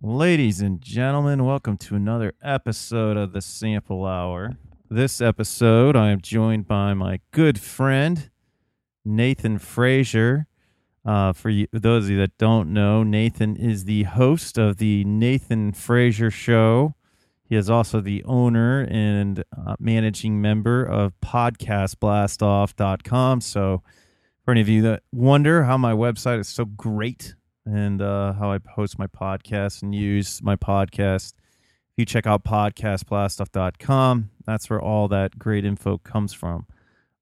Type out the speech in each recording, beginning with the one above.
Ladies and gentlemen, welcome to another episode of the Sample Hour. This episode, I am joined by my good friend, Nathan Fraser. Uh, for you, those of you that don't know, Nathan is the host of the Nathan Fraser Show. He is also the owner and uh, managing member of podcastblastoff.com. So, for any of you that wonder how my website is so great, and uh, how I post my podcast and use my podcast. If you check out podcastblastoff.com, that's where all that great info comes from.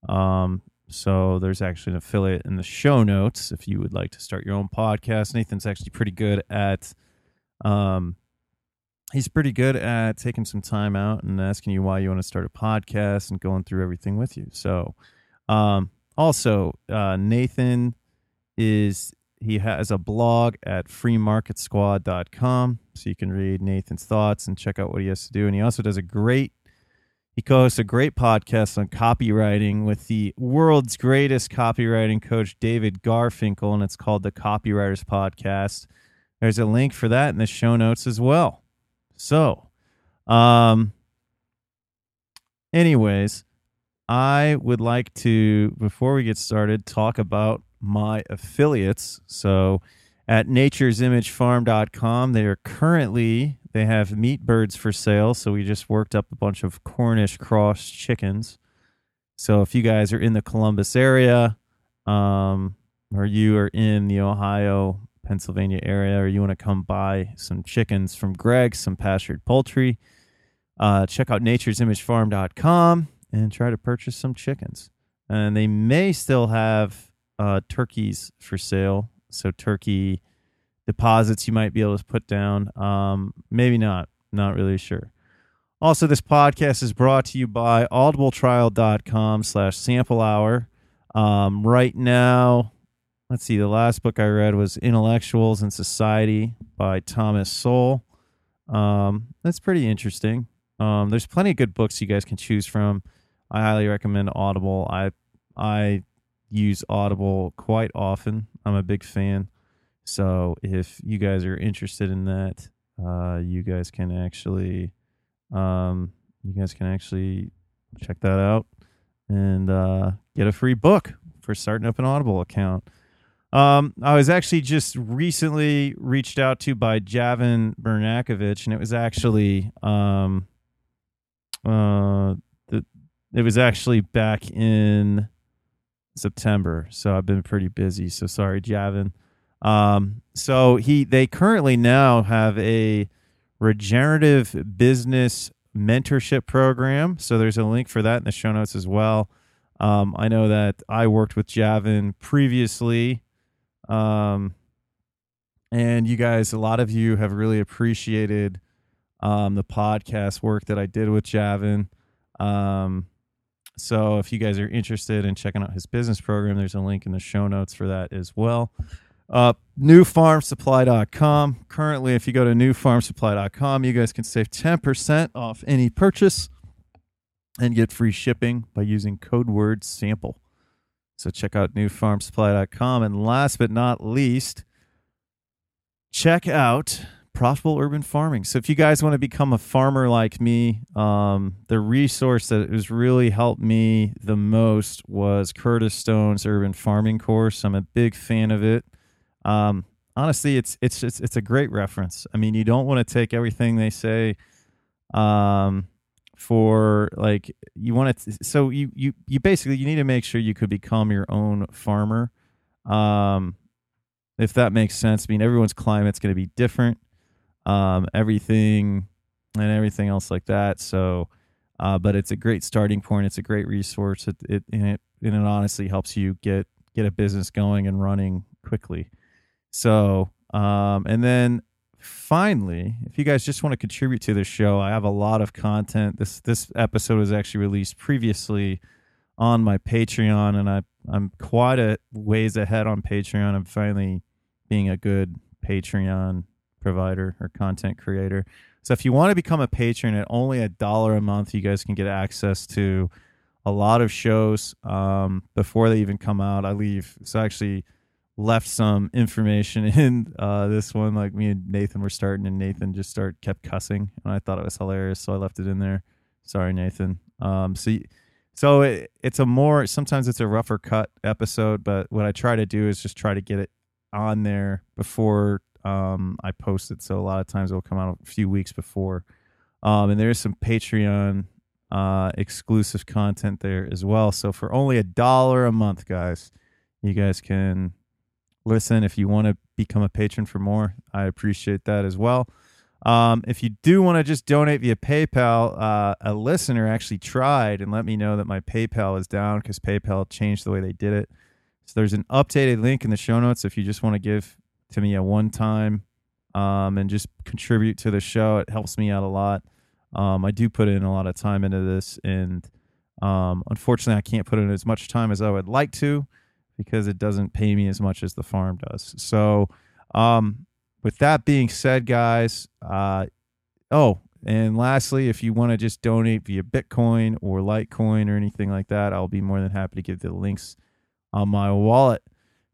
Um, so there's actually an affiliate in the show notes if you would like to start your own podcast. Nathan's actually pretty good at um he's pretty good at taking some time out and asking you why you want to start a podcast and going through everything with you. So um also uh Nathan is he has a blog at freemarketsquad.com so you can read Nathan's thoughts and check out what he has to do. And he also does a great, he co-hosts a great podcast on copywriting with the world's greatest copywriting coach, David Garfinkel, and it's called the Copywriters Podcast. There's a link for that in the show notes as well. So, um, anyways, I would like to, before we get started, talk about my affiliates. So at naturesimagefarm.com, they are currently they have meat birds for sale. So we just worked up a bunch of Cornish cross chickens. So if you guys are in the Columbus area, um, or you are in the Ohio, Pennsylvania area, or you want to come buy some chickens from Greg, some pastured poultry, uh, check out naturesimagefarm.com and try to purchase some chickens. And they may still have uh, turkeys for sale. So turkey deposits you might be able to put down. Um, maybe not. Not really sure. Also, this podcast is brought to you by audibletrial.com slash sample hour. Um, right now, let's see, the last book I read was Intellectuals and Society by Thomas Sowell. Um, that's pretty interesting. Um, there's plenty of good books you guys can choose from. I highly recommend Audible. I I use Audible quite often. I'm a big fan. So if you guys are interested in that, uh, you guys can actually, um, you guys can actually check that out and uh, get a free book for starting up an Audible account. Um, I was actually just recently reached out to by Javan Bernakevitch, and it was actually um, uh, the, it was actually back in September. So I've been pretty busy. So sorry, Javan. Um, so he they currently now have a regenerative business mentorship program. So there's a link for that in the show notes as well. Um, I know that I worked with Javan previously. Um, and you guys, a lot of you have really appreciated um, the podcast work that I did with Javan. Um, so if you guys are interested in checking out his business program, there's a link in the show notes for that as well. Uh, newfarmsupply.com. Currently, if you go to newfarmsupply.com, you guys can save 10% off any purchase and get free shipping by using code word sample. So check out newfarmsupply.com. And last but not least, check out profitable urban farming. So if you guys want to become a farmer like me, um, the resource that has really helped me the most was Curtis Stone's urban farming course. I'm a big fan of it. Um, honestly, it's it's it's it's a great reference. I mean, you don't want to take everything they say um, for like you want to. So you you you basically you need to make sure you could become your own farmer. Um, if that makes sense. I mean, everyone's climate's going to be different um, everything and everything else like that. So, uh, but it's a great starting point. It's a great resource. It, it and it and it honestly helps you get get a business going and running quickly. So, um, and then finally, if you guys just want to contribute to the show, I have a lot of content. This this episode was actually released previously on my Patreon, and I I'm quite a ways ahead on Patreon. I'm finally being a good Patreon provider or content creator. So if you want to become a patron at only a dollar a month, you guys can get access to a lot of shows um, before they even come out. I leave. So I actually, left some information in uh, this one. Like me and Nathan were starting, and Nathan just start kept cussing, and I thought it was hilarious, so I left it in there. Sorry, Nathan. Um, so so it, it's a more sometimes it's a rougher cut episode, but what I try to do is just try to get it on there before um, I post it. So a lot of times it will come out a few weeks before. Um, and there's some Patreon uh, exclusive content there as well. So for only a dollar a month, guys, you guys can listen. If you want to become a patron for more, I appreciate that as well. Um, if you do want to just donate via PayPal, uh, a listener actually tried and let me know that my PayPal is down because PayPal changed the way they did it. So there's an updated link in the show notes if you just want to give to me at one time um, and just contribute to the show. It helps me out a lot. Um, I do put in a lot of time into this, and um, unfortunately, I can't put in as much time as I would like to because it doesn't pay me as much as the farm does. So, um, with that being said, guys, uh, oh, and lastly, if you want to just donate via Bitcoin or Litecoin or anything like that, I'll be more than happy to give the links on my wallet.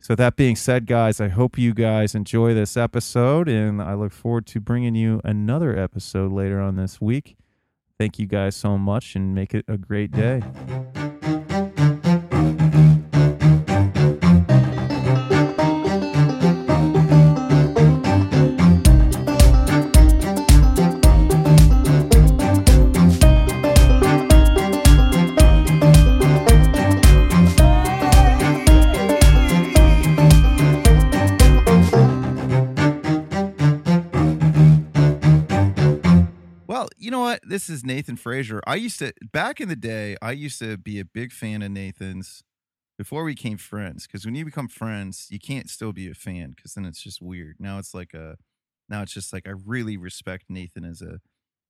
So, that being said, guys, I hope you guys enjoy this episode, and I look forward to bringing you another episode later on this week. Thank you guys so much, and make it a great day. This is Nathan Fraser. I used to back in the day. I used to be a big fan of Nathan's before we became friends. Because when you become friends, you can't still be a fan because then it's just weird. Now it's like a now it's just like I really respect Nathan as a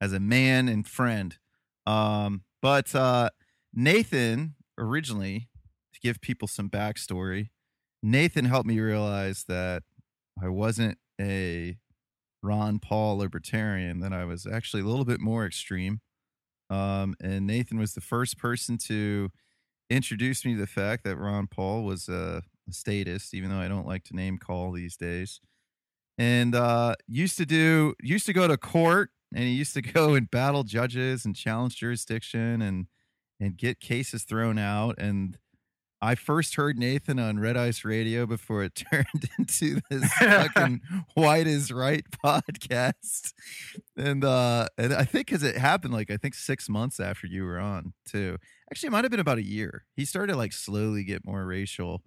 as a man and friend. Um, but uh, Nathan originally to give people some backstory, Nathan helped me realize that I wasn't a Ron Paul libertarian that I was actually a little bit more extreme. Um, and Nathan was the first person to introduce me to the fact that Ron Paul was a, a statist, even though I don't like to name call these days. And uh, used to do used to go to court, and he used to go and battle judges and challenge jurisdiction and and get cases thrown out. And I first heard Nathan on Red Ice Radio before it turned into this fucking White is Right podcast. And uh and I think cuz it happened like I think 6 months after you were on too. Actually, it might have been about a year. He started like slowly get more racial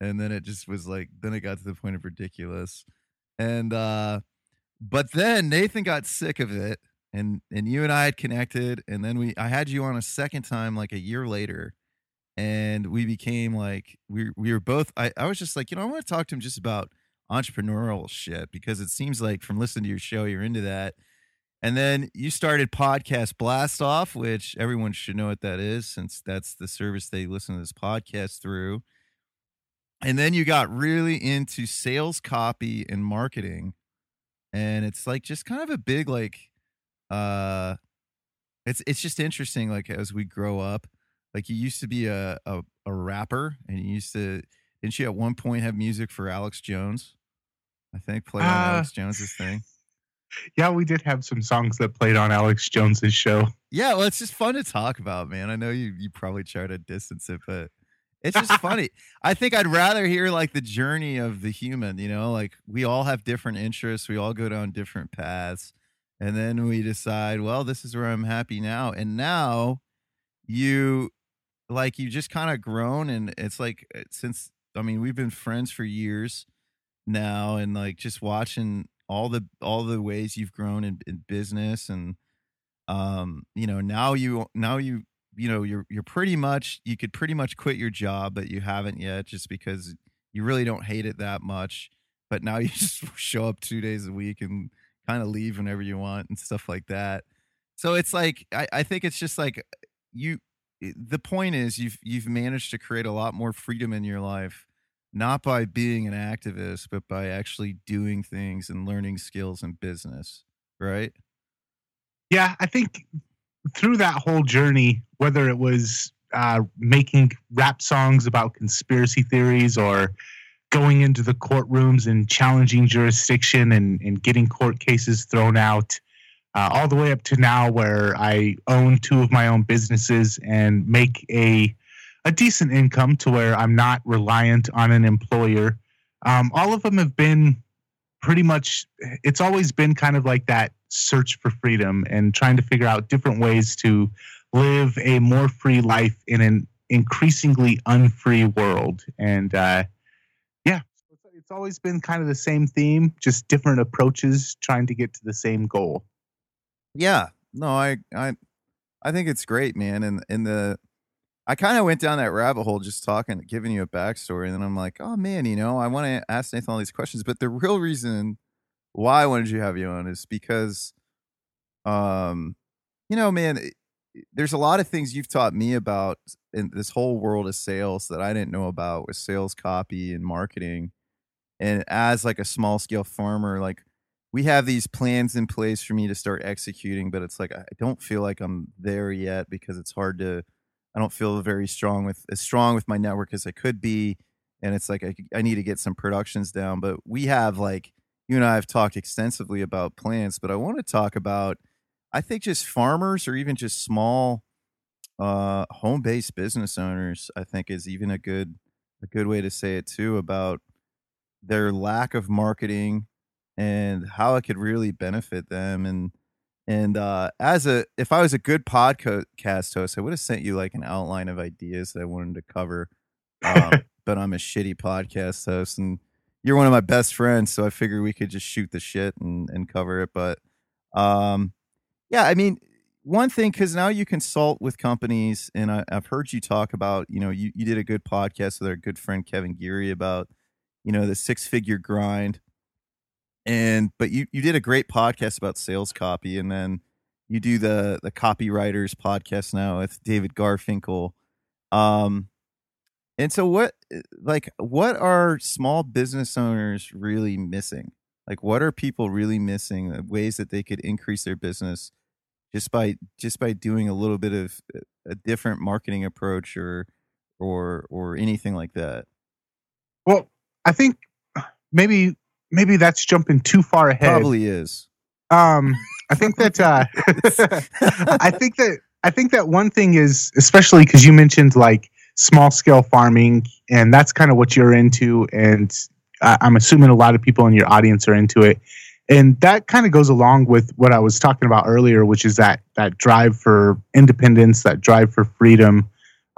and then it just was like then it got to the point of ridiculous. And uh but then Nathan got sick of it and and you and I had connected and then we I had you on a second time like a year later and we became like we we were both I, I was just like you know i want to talk to him just about entrepreneurial shit because it seems like from listening to your show you're into that. And then you started podcast blast off which everyone should know what that is since that's the service they listen to this podcast through. And then you got really into sales copy and marketing and it's like just kind of a big like uh it's it's just interesting like as we grow up like you used to be a, a, a rapper and you used to didn't you at one point have music for Alex Jones? I think play on uh, Alex Jones's thing. Yeah, we did have some songs that played on Alex Jones's show. Yeah, well, it's just fun to talk about, man. I know you you probably try to distance it, but it's just funny. I think I'd rather hear like the journey of the human, you know, like we all have different interests, we all go down different paths, and then we decide, well, this is where I'm happy now. And now you like you just kind of grown and it's like uh, since I mean we've been friends for years now and like just watching all the all the ways you've grown in, in business and um you know now you now you you know you're you're pretty much you could pretty much quit your job but you haven't yet just because you really don't hate it that much but now you just show up two days a week and kind of leave whenever you want and stuff like that. So it's like I, I think it's just like you the point is you've you've managed to create a lot more freedom in your life not by being an activist but by actually doing things and learning skills in business right? Yeah i think through that whole journey whether it was uh, making rap songs about conspiracy theories or going into the courtrooms and challenging jurisdiction and, and getting court cases thrown out, uh, all the way up to now where I own two of my own businesses and make a a decent income to where I'm not reliant on an employer. Um, all of them have been pretty much. It's always been kind of like that search for freedom and trying to figure out different ways to live a more free life in an increasingly unfree world. And uh, yeah, it's always been kind of the same theme, just different approaches trying to get to the same goal. Yeah, no, I, I, I think it's great, man. And and the, I kind of went down that rabbit hole just talking, giving you a backstory, and then I'm like, oh man, you know, I want to ask Nathan all these questions, but the real reason why I wanted you to have you on is because, um, you know, man, there's a lot of things you've taught me about in this whole world of sales that I didn't know about with sales copy and marketing. And as like a small scale farmer, like we have these plans in place for me to start executing, but it's like I don't feel like I'm there yet because it's hard to I don't feel very strong with as strong with my network as I could be. And it's like I, I need to get some productions down. But we have like you and I have talked extensively about plants, but I want to talk about I think just farmers or even just small uh, home-based business owners, I think is even a good a good way to say it too about their lack of marketing and how it could really benefit them and and uh, as a if I was a good podcast host, I would have sent you like an outline of ideas that I wanted to cover. Um, but I'm a shitty podcast host, and you're one of my best friends, so I figured we could just shoot the shit and and cover it. But um, yeah, I mean, one thing because now you consult with companies, and I, have heard you talk about, you know, you, you did a good podcast with our good friend Kevin Geary about, you know, the six figure grind, and but you you did a great podcast about sales copy, and then you do the the copywriters podcast now with David Garfinkel. Um, and so what like what are small business owners really missing? Like what are people really missing? Ways that they could increase their business just by just by doing a little bit of uh, a different marketing approach or or or anything like that well i think maybe maybe that's jumping too far ahead. Probably is. Um i think that uh i think that i think that one thing is especially because you mentioned like small scale farming and that's kind of what you're into and i'm assuming a lot of people in your audience are into it. And that kind of goes along with what I was talking about earlier, which is that that drive for independence, that drive for freedom.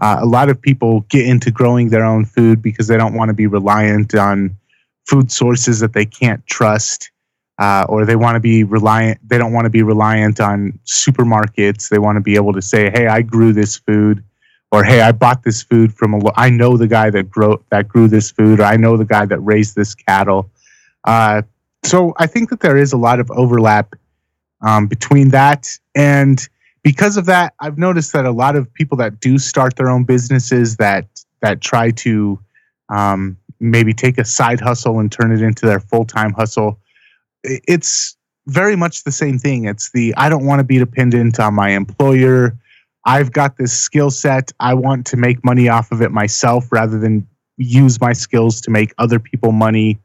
Uh, a lot of people get into growing their own food because they don't want to be reliant on food sources that they can't trust, uh, or they want to be reliant. They don't want to be reliant on supermarkets. They want to be able to say, "Hey, I grew this food," or "Hey, I bought this food from a. I know the guy that grew that grew this food, or I know the guy that raised this cattle." Uh, so I think that there is a lot of overlap um, between that and because of that, I've noticed that a lot of people that do start their own businesses that that try to um, maybe take a side hustle and turn it into their full time hustle, it's very much the same thing. It's the I don't want to be dependent on my employer. I've got this skill set. I want to make money off of it myself rather than use my skills to make other people money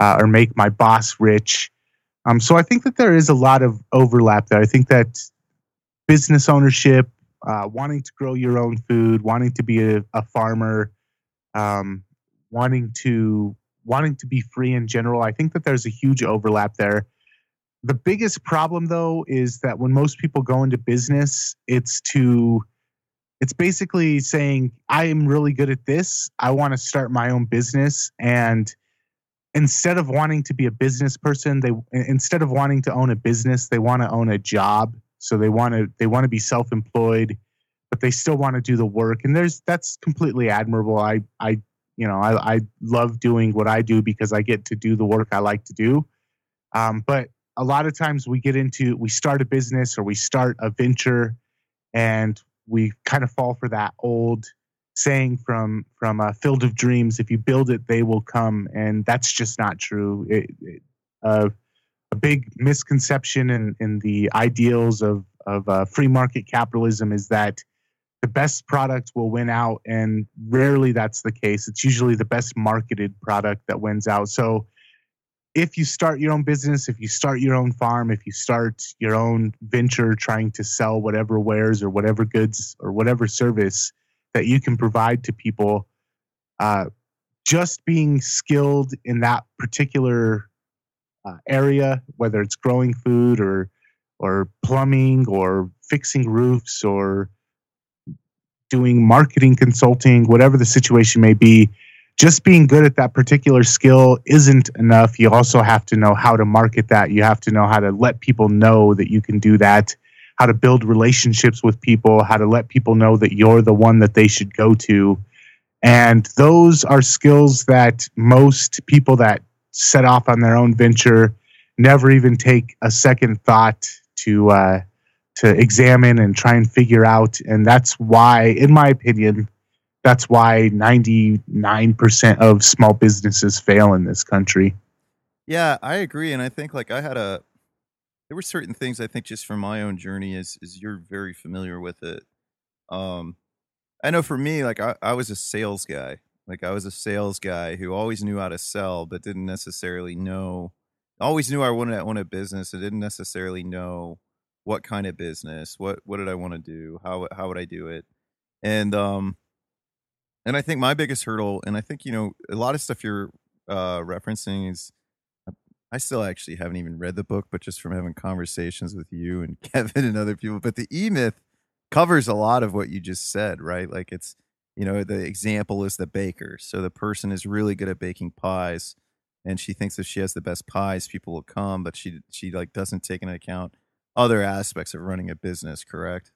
uh, or make my boss rich. Um, so I think that there is a lot of overlap there. I think that business ownership, uh, wanting to grow your own food, wanting to be a, a farmer, um, wanting to wanting to be free in general, I think that there's a huge overlap there. The biggest problem though is that when most people go into business, it's to it's basically saying I am really good at this. I want to start my own business and instead of wanting to be a business person they instead of wanting to own a business they want to own a job so they want to they want to be self-employed but they still want to do the work and there's that's completely admirable i i you know i, I love doing what i do because i get to do the work i like to do. Um, but a lot of times we get into we start a business or we start a venture and we kind of fall for that old saying from from a field of dreams if you build it they will come. And that's just not true. It, it, uh, a big misconception in, in the ideals of of uh, free market capitalism is that the best product will win out and rarely that's the case. It's usually the best marketed product that wins out. So if you start your own business if you start your own farm if you start your own venture trying to sell whatever wares or whatever goods or whatever service that you can provide to people uh, just being skilled in that particular uh, area whether it's growing food or or plumbing or fixing roofs or doing marketing consulting, whatever the situation may be, just being good at that particular skill isn't enough. You also have to know how to market that. You have to know how to let people know that you can do that, how to build relationships with people, how to let people know that you're the one that they should go to. And those are skills that most people that set off on their own venture never even take a second thought to uh, to examine and try and figure out. And that's why, in my opinion, that's why 99% of small businesses fail in this country. Yeah, I agree. And I think like I had a, there were certain things I think just from my own journey is, is you're very familiar with it. Um, I know for me, like I, I was a sales guy. Like I was a sales guy who always knew how to sell, but didn't necessarily know, always knew I wanted to own a business. I didn't necessarily know what kind of business, what what did I want to do, how how would I do it, and um, and I think my biggest hurdle, and I think you know a lot of stuff you're uh, referencing is. I still actually haven't even read the book, but just from having conversations with you and Kevin and other people. But the E Myth covers a lot of what you just said, right? Like it's, you know, the example is the baker. So the person is really good at baking pies, and she thinks if she has the best pies, people will come. But she she like doesn't take into account other aspects of running a business, correct?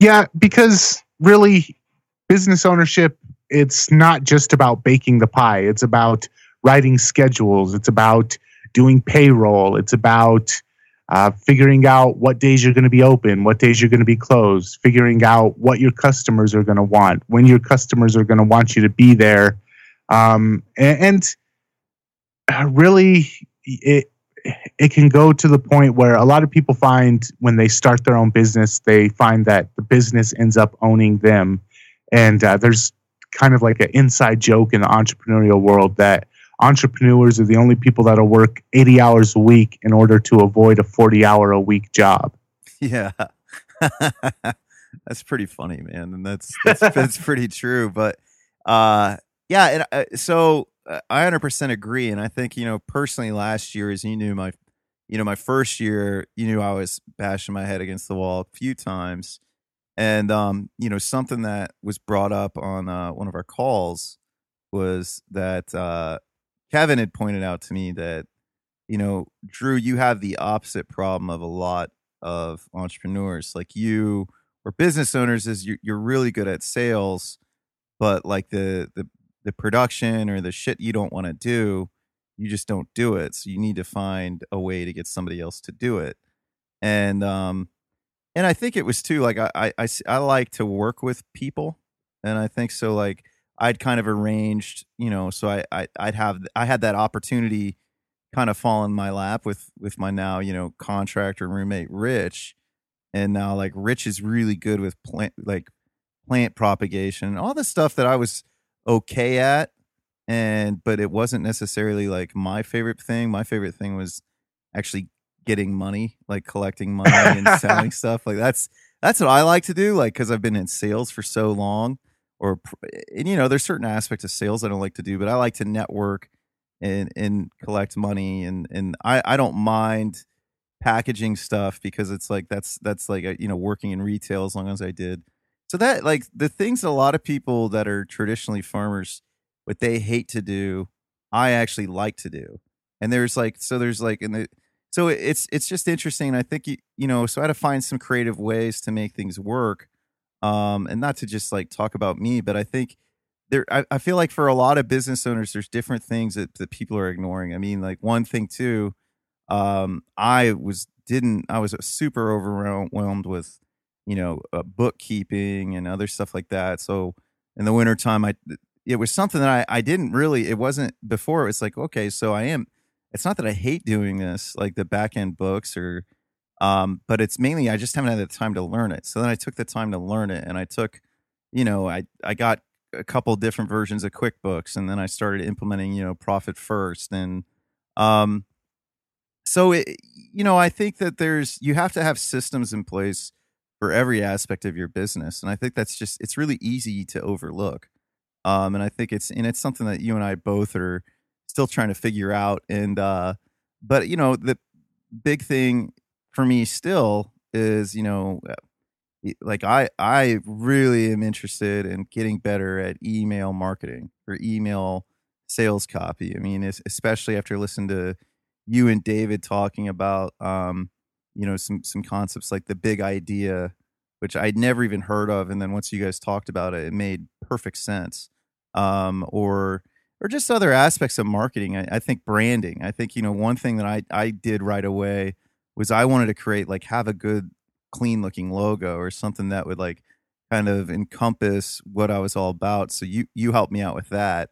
Yeah, because really, business ownership, it's not just about baking the pie, it's about writing schedules, it's about doing payroll, it's about uh, figuring out what days you're going to be open, what days you're going to be closed, figuring out what your customers are going to want, when your customers are going to want you to be there. Um, and, and uh, really, it, it can go to the point where a lot of people find when they start their own business, they find that the business ends up owning them. And uh, there's kind of like an inside joke in the entrepreneurial world that entrepreneurs are the only people that'll work 80 hours a week in order to avoid a 40 hour a week job. Yeah. that's pretty funny, man. And that's, that's, that's pretty true. But uh, yeah. And, uh, so I 100% agree. And I think, you know, personally last year, as you knew, my, you know, my first year, you knew I was bashing my head against the wall a few times. And, um, you know, something that was brought up on uh, one of our calls was that uh, Kevin had pointed out to me that, you know, Drew, you have the opposite problem of a lot of entrepreneurs. Like you or business owners is you're, you're really good at sales, but like the, the the production or the shit you don't want to do, you just don't do it. So you need to find a way to get somebody else to do it. And um and I think it was too like I I I, like to work with people, and I think so like I'd kind of arranged, you know, so I, I I'd have I had that opportunity kind of fall in my lap with with my now you know contractor roommate Rich, and now like Rich is really good with plant like plant propagation, all the stuff that I was okay at and but it wasn't necessarily like my favorite thing. My favorite thing was actually getting money like collecting money and selling stuff like that's that's what i like to do like because i've been in sales for so long or and you know there's certain aspects of sales i don't like to do but i like to network and and collect money and and i i don't mind packaging stuff because it's like that's that's like a, you know working in retail as long as i did. So that like the things a lot of people that are traditionally farmers, what they hate to do, I actually like to do. And there's like so there's like in the so it's it's just interesting. I think you you know so I had to find some creative ways to make things work, um, and not to just like talk about me, but I think there I, I feel like for a lot of business owners, there's different things that, that people are ignoring. I mean, like one thing too, um, I was didn't I was super overwhelmed with you know, uh, bookkeeping and other stuff like that. So in the wintertime, I it was something that I, I didn't really it wasn't before. It's like, okay, so I am it's not that I hate doing this, like the back end books or Um, but it's mainly I just haven't had the time to learn it. So then I took the time to learn it, and I took, you know, I I got a couple different versions of QuickBooks, and then I started implementing, you know, Profit First, and um, so it, you know, I think that there's you have to have systems in place for every aspect of your business, and I think that's just it's really easy to overlook. Um, and I think it's and it's something that you and I both are still trying to figure out. And uh, but you know, the big thing for me still is you know like i i really am interested in getting better at email marketing or email sales copy i mean especially after listening to you and david talking about um you know some some concepts like the big idea which i'd never even heard of and then once you guys talked about it it made perfect sense um or or just other aspects of marketing I, I think branding i think you know one thing that i i did right away was I wanted to create like have a good clean looking logo or something that would like kind of encompass what I was all about. So you you helped me out with that,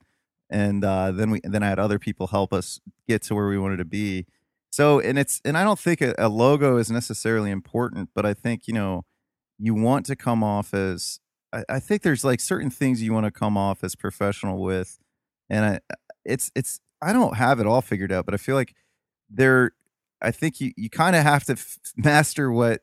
and uh, then we then I had other people help us get to where we wanted to be. So and it's and I don't think a, a logo is necessarily important, but I think you know you want to come off as I, I think there's like certain things you want to come off as professional with, and I it's it's I don't have it all figured out, but I feel like there I think you, you kind of have to f- master what.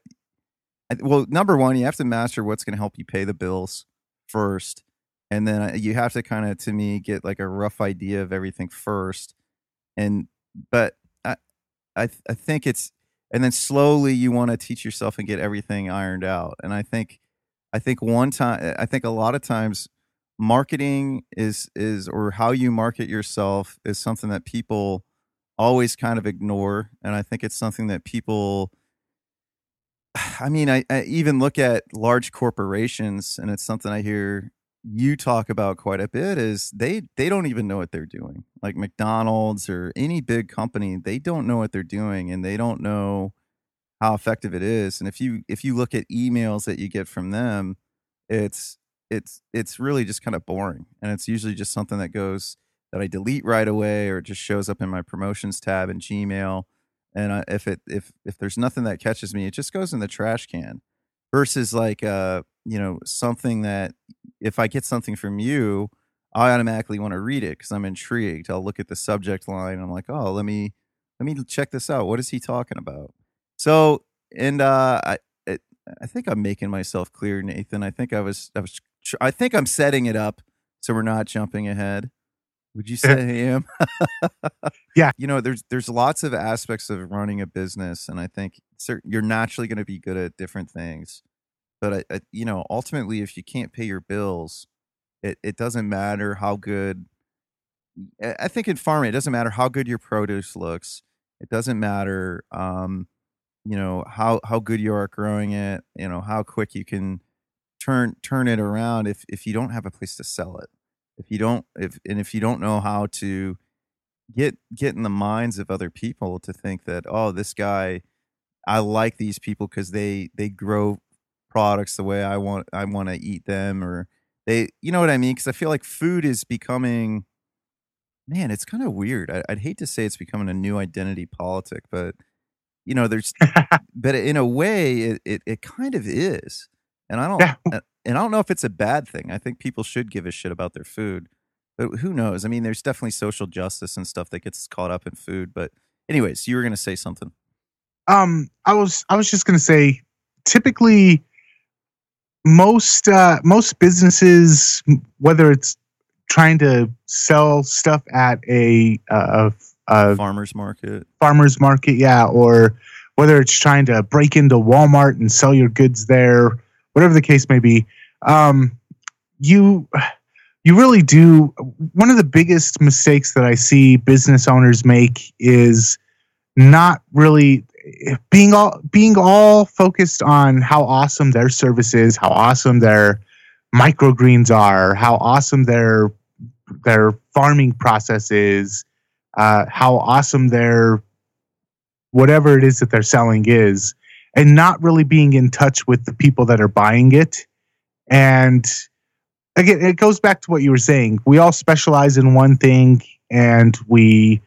Well, number one, you have to master what's going to help you pay the bills first, and then uh, you have to kind of, to me, get like a rough idea of everything first. And but I, I, I think it's, and then slowly you want to teach yourself and get everything ironed out. And I think, I think one time, I think a lot of times, marketing is is or how you market yourself is something that people always kind of ignore. And I think it's something that people, I mean, I, I, even look at large corporations, and it's something I hear you talk about quite a bit is they they don't even know what they're doing like mcdonald's or any big company they don't know what they're doing and they don't know how effective it is and if you if you look at emails that you get from them it's it's it's really just kind of boring and it's usually just something that goes that I delete right away or it just shows up in my promotions tab in Gmail. And I, if it if if there's nothing that catches me, it just goes in the trash can. Versus like uh you know something that if I get something from you, I automatically want to read it because I'm intrigued. I'll look at the subject line. I'm like, oh, let me let me check this out. What is he talking about? So and uh, I it, I think I'm making myself clear, Nathan. I think I was I was I think I'm setting it up so we're not jumping ahead. Would you say I am? yeah. You know, there's there's lots of aspects of running a business, and I think certain, you're naturally going to be good at different things. But I, I, you know, ultimately, if you can't pay your bills, it it doesn't matter how good. I think in farming, it doesn't matter how good your produce looks. It doesn't matter, um, you know, how how good you are growing it. You know, how quick you can turn turn it around if if you don't have a place to sell it if you don't if and if you don't know how to get get in the minds of other people to think that oh this guy I like these people because they they grow products the way I want I want to eat them or they you know what I mean because I feel like food is becoming man it's kind of weird I, would hate to say it's becoming a new identity politic but you know there's but in a way it, it, it kind of is and I don't yeah and I don't know if it's a bad thing. I think people should give a shit about their food, but who knows? I mean, there's definitely social justice and stuff that gets caught up in food. But, anyways, you were going to say something. Um, I was I was just going to say, typically, most uh, most businesses, whether it's trying to sell stuff at a, a, a farmers market, farmers market, yeah, or whether it's trying to break into Walmart and sell your goods there whatever the case may be, um, you you really do. One of the biggest mistakes that I see business owners make is not really being all being all focused on how awesome their service is, how awesome their microgreens are, how awesome their their farming process is, uh, how awesome their whatever it is that they're selling is and not really being in touch with the people that are buying it. And again, it goes back to what you were saying. We all specialize in one thing and we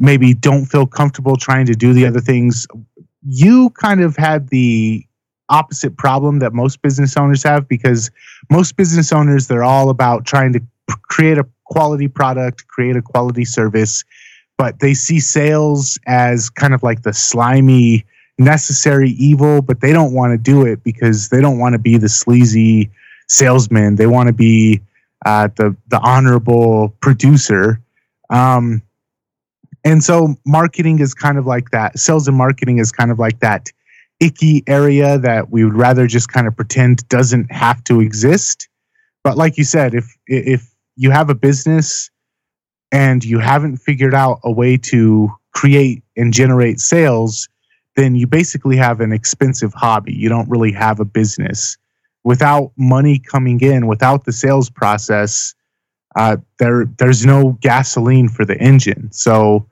maybe don't feel comfortable trying to do the other things. you kind of had the opposite problem that most business owners have because most business owners they're all about trying to create a quality product, create a quality service, but they see sales as kind of like the slimy necessary evil, but they don't want to do it because they don't want to be the sleazy salesman. They want to be uh, the the honorable producer. Um, and so marketing is kind of like that. Sales and marketing is kind of like that icky area that we would rather just kind of pretend doesn't have to exist. But like you said, if if you have a business and you haven't figured out a way to create and generate sales, then you basically have an expensive hobby. You don't really have a business. Without money coming in, without the sales process, uh, there there's no gasoline for the engine. So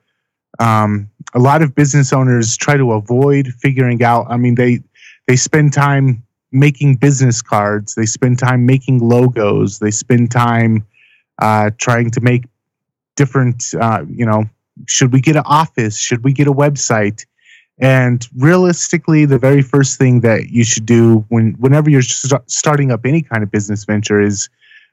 um, a lot of business owners try to avoid figuring out. I mean, they they spend time making business cards. They spend time making logos. They spend time uh, trying to make different. Uh, you know, should we get an office? Should we get a website? And realistically, the very first thing that you should do when whenever you're st- starting up any kind of business venture is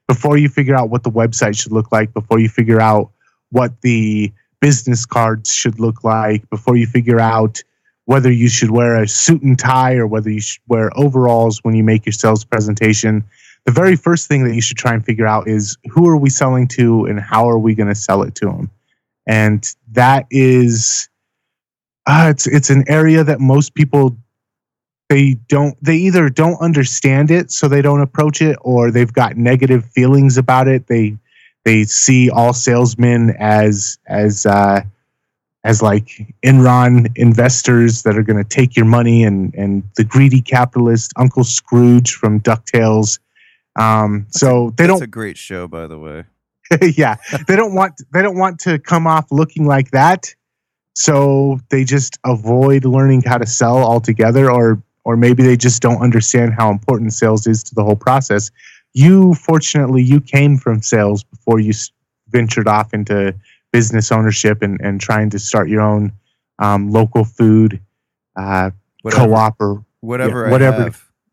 before you figure out what the website should look like, before you figure out what the business cards should look like before you figure out whether you should wear a suit and tie or whether you should wear overalls when you make your sales presentation. The very first thing that you should try and figure out is who are we selling to and how are we going to sell it to them? And that is, uh, it's it's an area that most people they don't they either don't understand it so they don't approach it or they've got negative feelings about it. They they see all salesmen as as uh, as like Enron investors that are going to take your money and and the greedy capitalist Uncle Scrooge from Ducktales. Um, so they don't. It's a great show, by the way. yeah, they don't want they don't want to come off looking like that. So they just avoid learning how to sell altogether, or or maybe they just don't understand how important sales is to the whole process you fortunately you came from sales before you ventured off into business ownership and, and trying to start your own um, local food uh, co-op or whatever, yeah, whatever,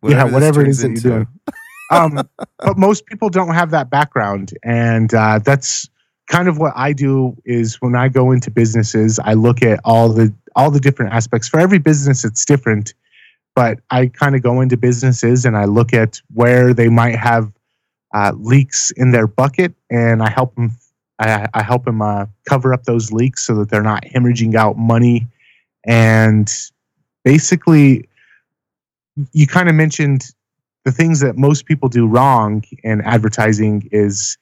whatever, yeah, whatever it is that you're doing. um, but most people don't have that background, and uh, that's kind of what I do. Is when I go into businesses, I look at all the all the different aspects. For every business, it's different, but I kind of go into businesses and I look at where they might have uh, leaks in their bucket, and I help them. I, I help them uh, cover up those leaks so that they're not hemorrhaging out money. And basically, you kind of mentioned the things that most people do wrong in advertising is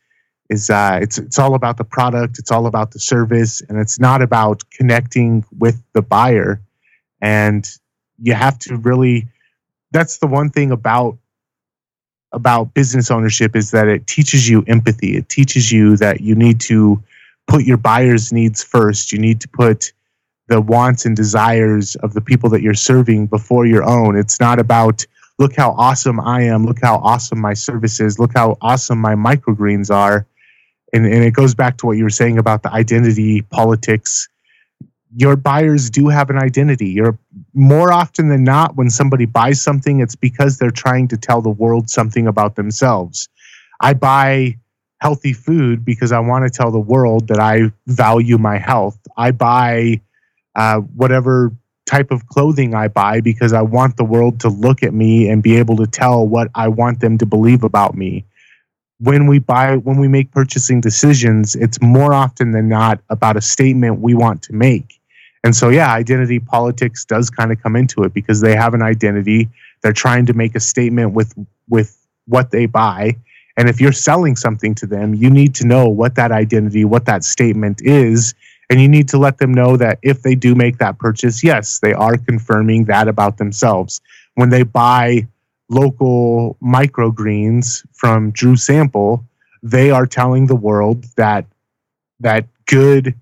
is uh, it's it's all about the product, it's all about the service, and it's not about connecting with the buyer. And you have to really that's the one thing about about business ownership is that it teaches you empathy. It teaches you that you need to put your buyers needs first. You need to put the wants and desires of the people that you're serving before your own. It's not about look how awesome i am look how awesome my service is look how awesome my microgreens are. And, and it goes back to what you were saying about the identity politics your buyers do have an identity. You're more often than not when somebody buys something, it's because they're trying to tell the world something about themselves. I buy healthy food because I want to tell the world that I value my health. I buy uh, whatever type of clothing I buy because I want the world to look at me and be able to tell what I want them to believe about me. When we buy, when we make purchasing decisions, it's more often than not about a statement we want to make and so, yeah, identity politics does kind of come into it because they have an identity. They're trying to make a statement with with what they buy. And if you're selling something to them, you need to know what that identity, what that statement is. And you need to let them know that if they do make that purchase, yes, they are confirming that about themselves. When they buy local microgreens from Drew Sample, they are telling the world that that good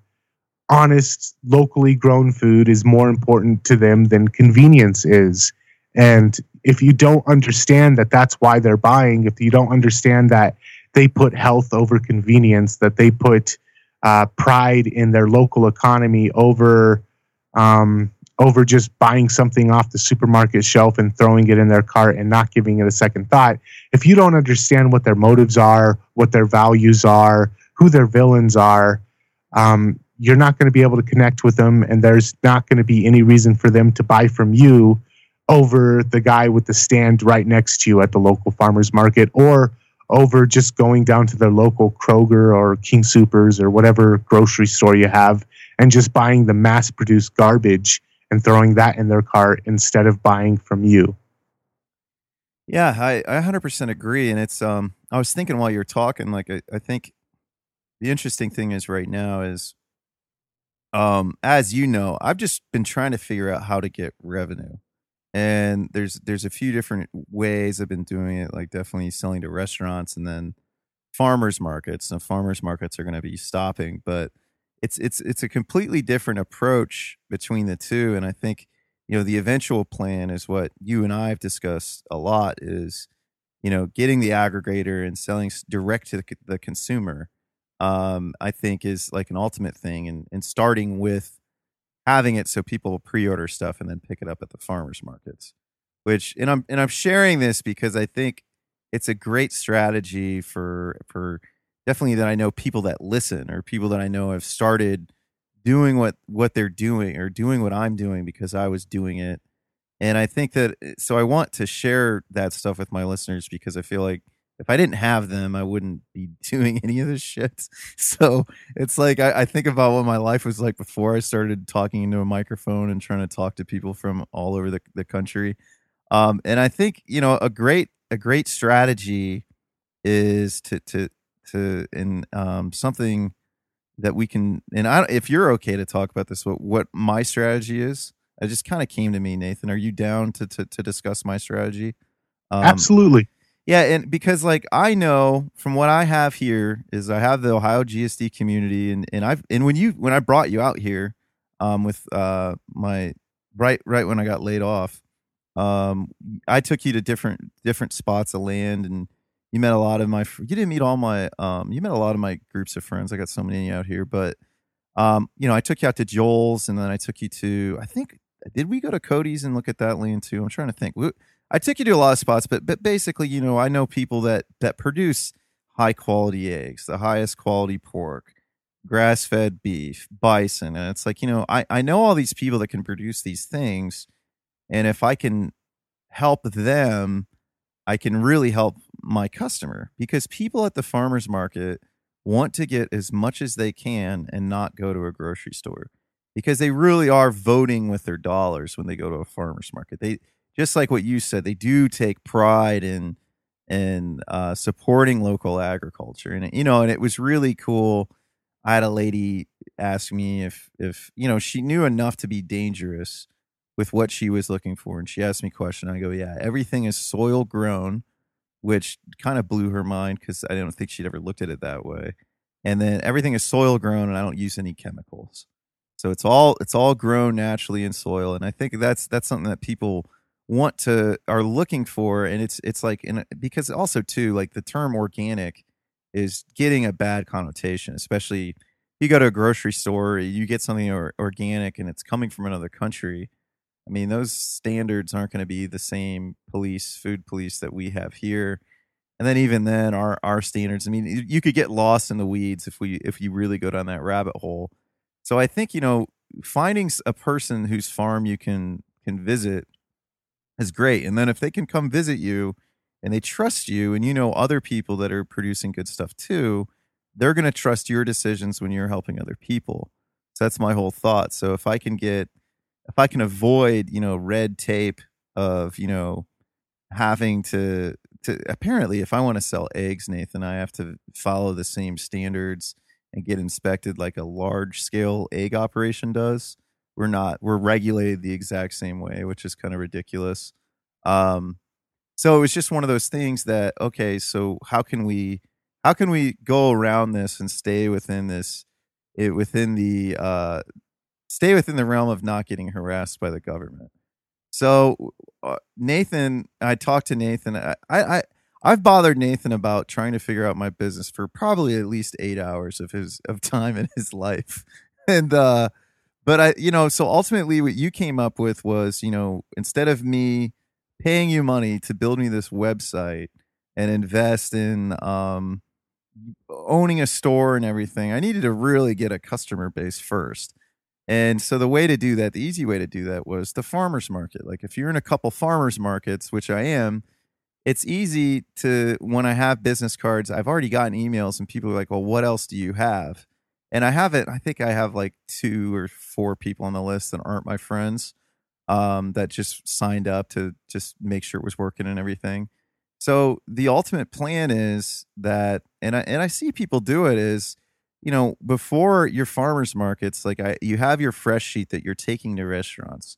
honest, locally grown food is more important to them than convenience is. And if you don't understand that that's why they're buying, if you don't understand that they put health over convenience, that they put uh, pride in their local economy over um, over just buying something off the supermarket shelf and throwing it in their cart and not giving it a second thought. If you don't understand what their motives are, what their values are, who their villains are, um, you're not going to be able to connect with them, and there's not going to be any reason for them to buy from you over the guy with the stand right next to you at the local farmers market or over just going down to their local Kroger or King Supers or whatever grocery store you have and just buying the mass produced garbage and throwing that in their cart instead of buying from you. Yeah, I, I 100% agree. And it's, um, I was thinking while you're talking, like, I, I think the interesting thing is right now is, um, as you know, I've just been trying to figure out how to get revenue. And there's, there's a few different ways I've been doing it, like definitely selling to restaurants and then farmers markets. And farmers markets are going to be stopping, but it's it's it's a completely different approach between the two and i think you know the eventual plan is what you and i have discussed a lot is you know getting the aggregator and selling direct to the, the consumer um, i think is like an ultimate thing and, and starting with having it so people pre-order stuff and then pick it up at the farmers markets which and i'm and i'm sharing this because i think it's a great strategy for for definitely that I know people that listen or people that I know have started doing what what they're doing or doing what I'm doing because I was doing it. And I think that eh, so I want to share that stuff with my listeners because I feel like if I didn't have them, I wouldn't be doing any of this shit. So it's like I, I, think about what my life was like before I started talking into a microphone and trying to talk to people from all over the, the country. Um, and I think you know a great a great strategy is to to to in um, something that we can and I if you're okay to talk about this what what my strategy is it just kind of came to me Nathan are you down to to, to discuss my strategy um, absolutely yeah and because like I know from what I have here is I have the Ohio GSD community and and I've and when you when I brought you out here um with uh my right right when I got laid off um I took you to different different spots of land and you met a lot of my you didn't meet all my um you met a lot of my groups of friends. I got so many out here but um you know i took you out to joel's and then i took you to i think did we go to cody's and look at that land too? I'm trying to think i took you to a lot of spots but but basically you know i know people that that produce high quality eggs the highest quality pork grass fed beef bison and it's like you know i i know all these people that can produce these things and if i can help them I can really help my customer because people at the farmers market want to get as much as they can and not go to a grocery store because they really are voting with their dollars when they go to a farmers market. They just like what you said, they do take pride in in uh, supporting local agriculture, and you know, and it was really cool. I had a lady ask me if if you know she knew enough to be dangerous with what she was looking for, and she asked me a question. I go, "Yeah, everything is soil grown." which kind of blew her mind because I don't think she'd ever looked at it that way. And then everything is soil grown, and I don't use any chemicals, so it's all it's all grown naturally in soil. And I think that's that's something that people want to are looking for, and it's it's like in uh, because also too like the term organic is getting a bad connotation, especially you go to a grocery store, you get something or, organic, and it's coming from another country I mean, those standards aren't going to be the same police, food police that we have here. And then even then, our our standards. I mean, you could get lost in the weeds if we if you really go down that rabbit hole. So I think you know finding a person whose farm you can can visit is great. And then if they can come visit you and they trust you, and you know other people that are producing good stuff too, they're going to trust your decisions when you're helping other people. So that's my whole thought. So if I can get if I can avoid, you know, red tape of, you know, having to to apparently if I want to sell eggs, Nathan, I have to follow the same standards and get inspected like a large scale egg operation does. We're not we're regulated the exact same way, which is kind of ridiculous. Um so it was just one of those things that okay, so how can we how can we go around this and stay within this it within the uh stay within the realm of not getting harassed by the government. So uh, Nathan, I talked to Nathan. I, I I've bothered Nathan about trying to figure out my business for probably at least eight hours of his of time in his life, and uh, but I, you know, so ultimately what you came up with was, you know, instead of me paying you money to build me this website and invest in um, owning a store and everything, I needed to really get a customer base first. And so the way to do that, the easy way to do that was the farmers market. Like if you're in a couple farmers markets, which I am, it's easy to when I have business cards, I've already gotten emails and people are like, "Well, what else do you have?" And I have it. I think I have like two or four people on the list that aren't my friends um, that just signed up to just make sure it was working and everything. So the ultimate plan is that, and I and I see people do it is, you know, before your farmers markets, like I, you have your fresh sheet that you're taking to restaurants.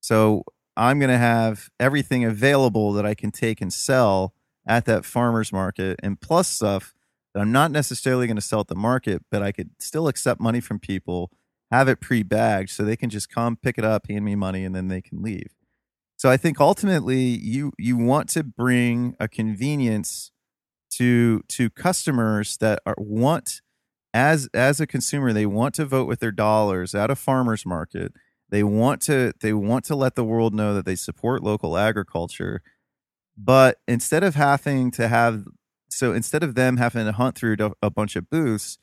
So I'm to have everything available that I can take and sell at that farmers market, and plus stuff that I'm not necessarily going to sell at the market, but I could still accept money from people, have it pre-bagged, so they can just come pick it up, hand me money, and then they can leave. So I think ultimately you you want to bring a convenience to to customers that are want as as a consumer they want to vote with their dollars at a farmers market. They want to they want to let the world know that they support local agriculture. But instead of having to have so instead of them having to hunt through a bunch of booths,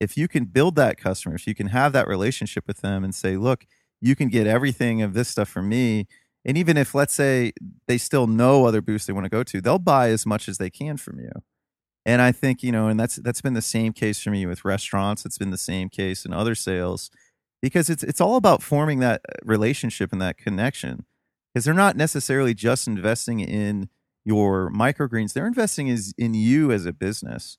if you can build that customer, if you can have that relationship with them and say, look, you can get everything of this stuff from me. And even if, let's say, they still know other booths they want to go to, they'll buy as much as they can from you. And I think, you know, and that's that's been the same case for me with restaurants. It's been the same case in other sales because it's it's all about forming that uh, relationship and that connection. Because they're not necessarily just investing in your microgreens, they're investing is in you as a business.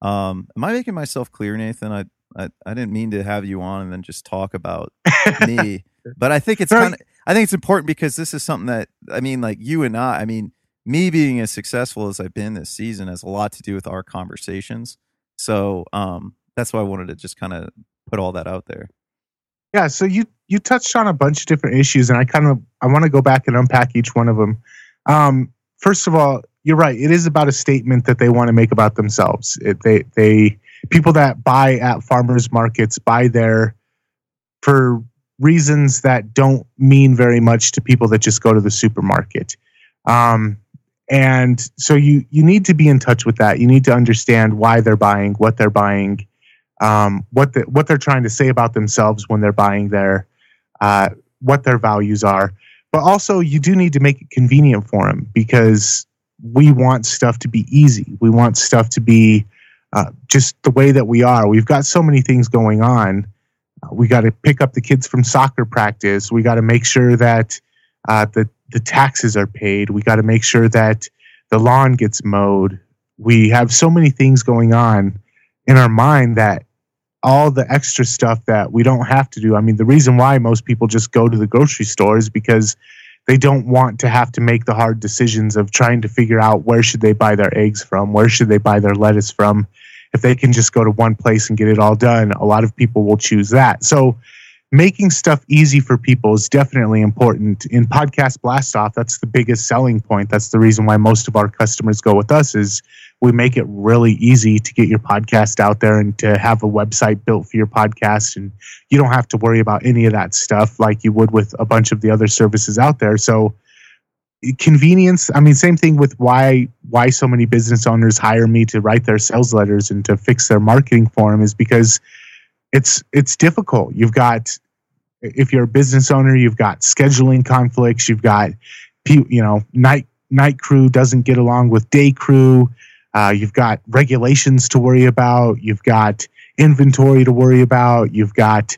Um, am I making myself clear, Nathan? I, I, I didn't mean to have you on and then just talk about me, but I think it's kind of I think it's important because this is something that I mean, like you and I. I mean, me being as successful as I've been this season has a lot to do with our conversations. So um, that's why I wanted to just kind of put all that out there. Yeah. So you you touched on a bunch of different issues, and I kind of I want to go back and unpack each one of them. Um, first of all, you're right. It is about a statement that they want to make about themselves. It, they they people that buy at farmers markets buy there for reasons that don't mean very much to people that just go to the supermarket. Um, and so you you need to be in touch with that. You need to understand why they're buying, what they're buying, um, what the, what they're trying to say about themselves when they're buying there, uh, what their values are but also you do need to make it convenient for them because we want stuff to be easy. We want stuff to be uh, just the way that we are. We've got so many things going on. Uh, we got to pick up the kids from soccer practice. We got to make sure that uh, the the taxes are paid. We got to make sure that the lawn gets mowed. We have so many things going on in our mind that all the extra stuff that we don't have to do. I mean, the reason why most people just go to the grocery store is because they don't want to have to make the hard decisions of trying to figure out where should they buy their eggs from, where should they buy their lettuce from. If they can just go to one place and get it all done, a lot of people will choose that. So making stuff easy for people is definitely important. In podcast blast off, that's the biggest selling point. That's the reason why most of our customers go with us is we make it really easy to get your podcast out there and to have a website built for your podcast. And you don't have to worry about any of that stuff like you would with a bunch of the other services out there. So convenience i mean same thing with why why so many business owners hire me to write their sales letters and to fix their marketing for them is because it's it's difficult. You've got if you're a business owner you've got scheduling conflicts. You've got you know night night crew doesn't get along with day crew uh, you've got regulations to worry about. You've got inventory to worry about. You've got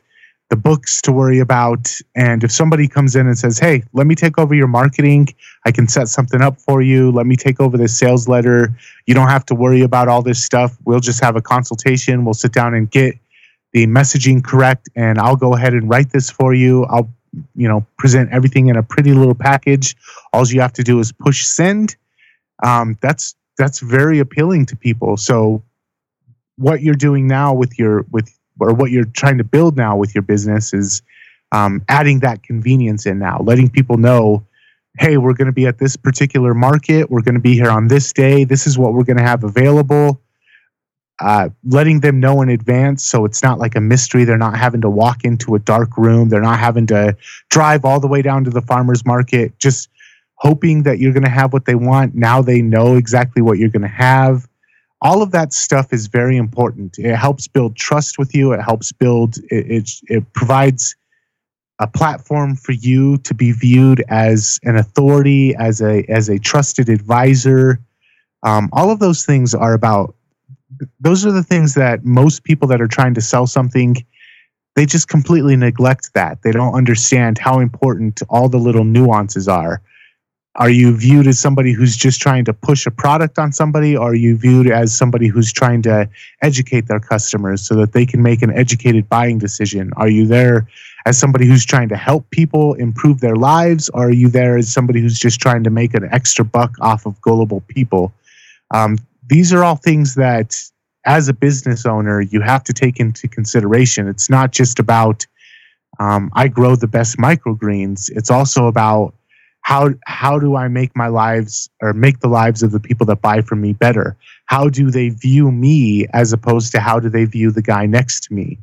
the books to worry about. And if somebody comes in and says, Hey, let me take over your marketing, I can set something up for you. Let me take over this sales letter. You don't have to worry about all this stuff. We'll just have a consultation. We'll sit down and get the messaging correct. And I'll go ahead and write this for you. I'll, you know, present everything in a pretty little package. All you have to do is push send. Um, that's that's very appealing to people. So what you're doing now with your with or what you're trying to build now with your business is um, adding that convenience in now, letting people know, hey, we're going to be at this particular market. We're going to be here on this day. This is what we're going to have available. uh, letting them know in advance so it's not like a mystery. They're not having to walk into a dark room. They're not having to drive all the way down to the farmer's market, just hoping that you're going to have what they want. Now they know exactly what you're going to have. All of that stuff is very important. It helps build trust with you. It helps build, it, it, it provides a platform for you to be viewed as an authority, as a, as a trusted advisor. Um, all of those things are about those are the things that most people that are trying to sell something they just completely neglect that they don't understand how important all the little nuances are are you viewed as somebody who's just trying to push a product on somebody or are you viewed as somebody who's trying to educate their customers so that they can make an educated buying decision? Are you there as somebody who's trying to help people improve their lives or are you there as somebody who's just trying to make an extra buck off of gullible people? Um, these are all things that as a business owner you have to take into consideration. It's not just about um, i grow the best microgreens. It's also about how how do i make my lives or make the lives of the people that buy from me better how do they view me as opposed to how do they view the guy next to me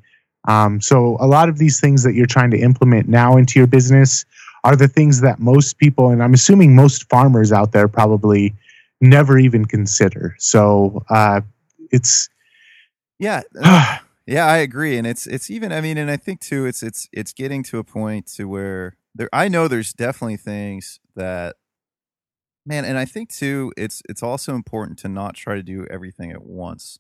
um, so a lot of these things that you're trying to implement now into your business are the things that most people and i'm assuming most farmers out there probably never even consider. So uh, it's yeah, uh, yeah, I agree, and it's it's even. I mean, and I think too, it's it's it's getting to a point to where there. I know there's definitely things that man, and I think too, it's it's also important to not try to do everything at once.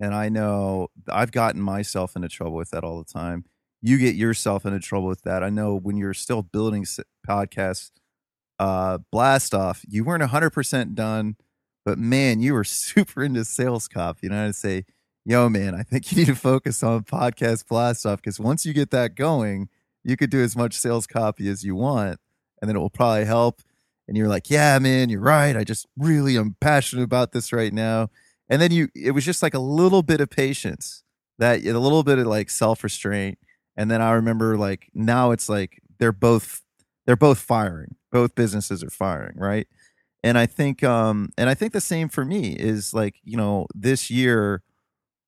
And I know I've gotten myself into trouble with that all the time. You get yourself into trouble with that. I know when you're still building podcasts uh, blast off, you weren't 100% done, but man, you were super into sales cop. You know, I'd say, yo, man, I think you need to focus on podcast blast off because once you get that going, you could do as much sales copy as you want, and then it will probably help. And you're like, yeah, man, you're right. I just really am passionate about this right now. And then you, it was just like a little bit of patience, that a little bit of like self restraint. And then I remember like now it's like they're both they're both firing. Both businesses are firing, right? And I think um and I think the same for me is like, you know, this year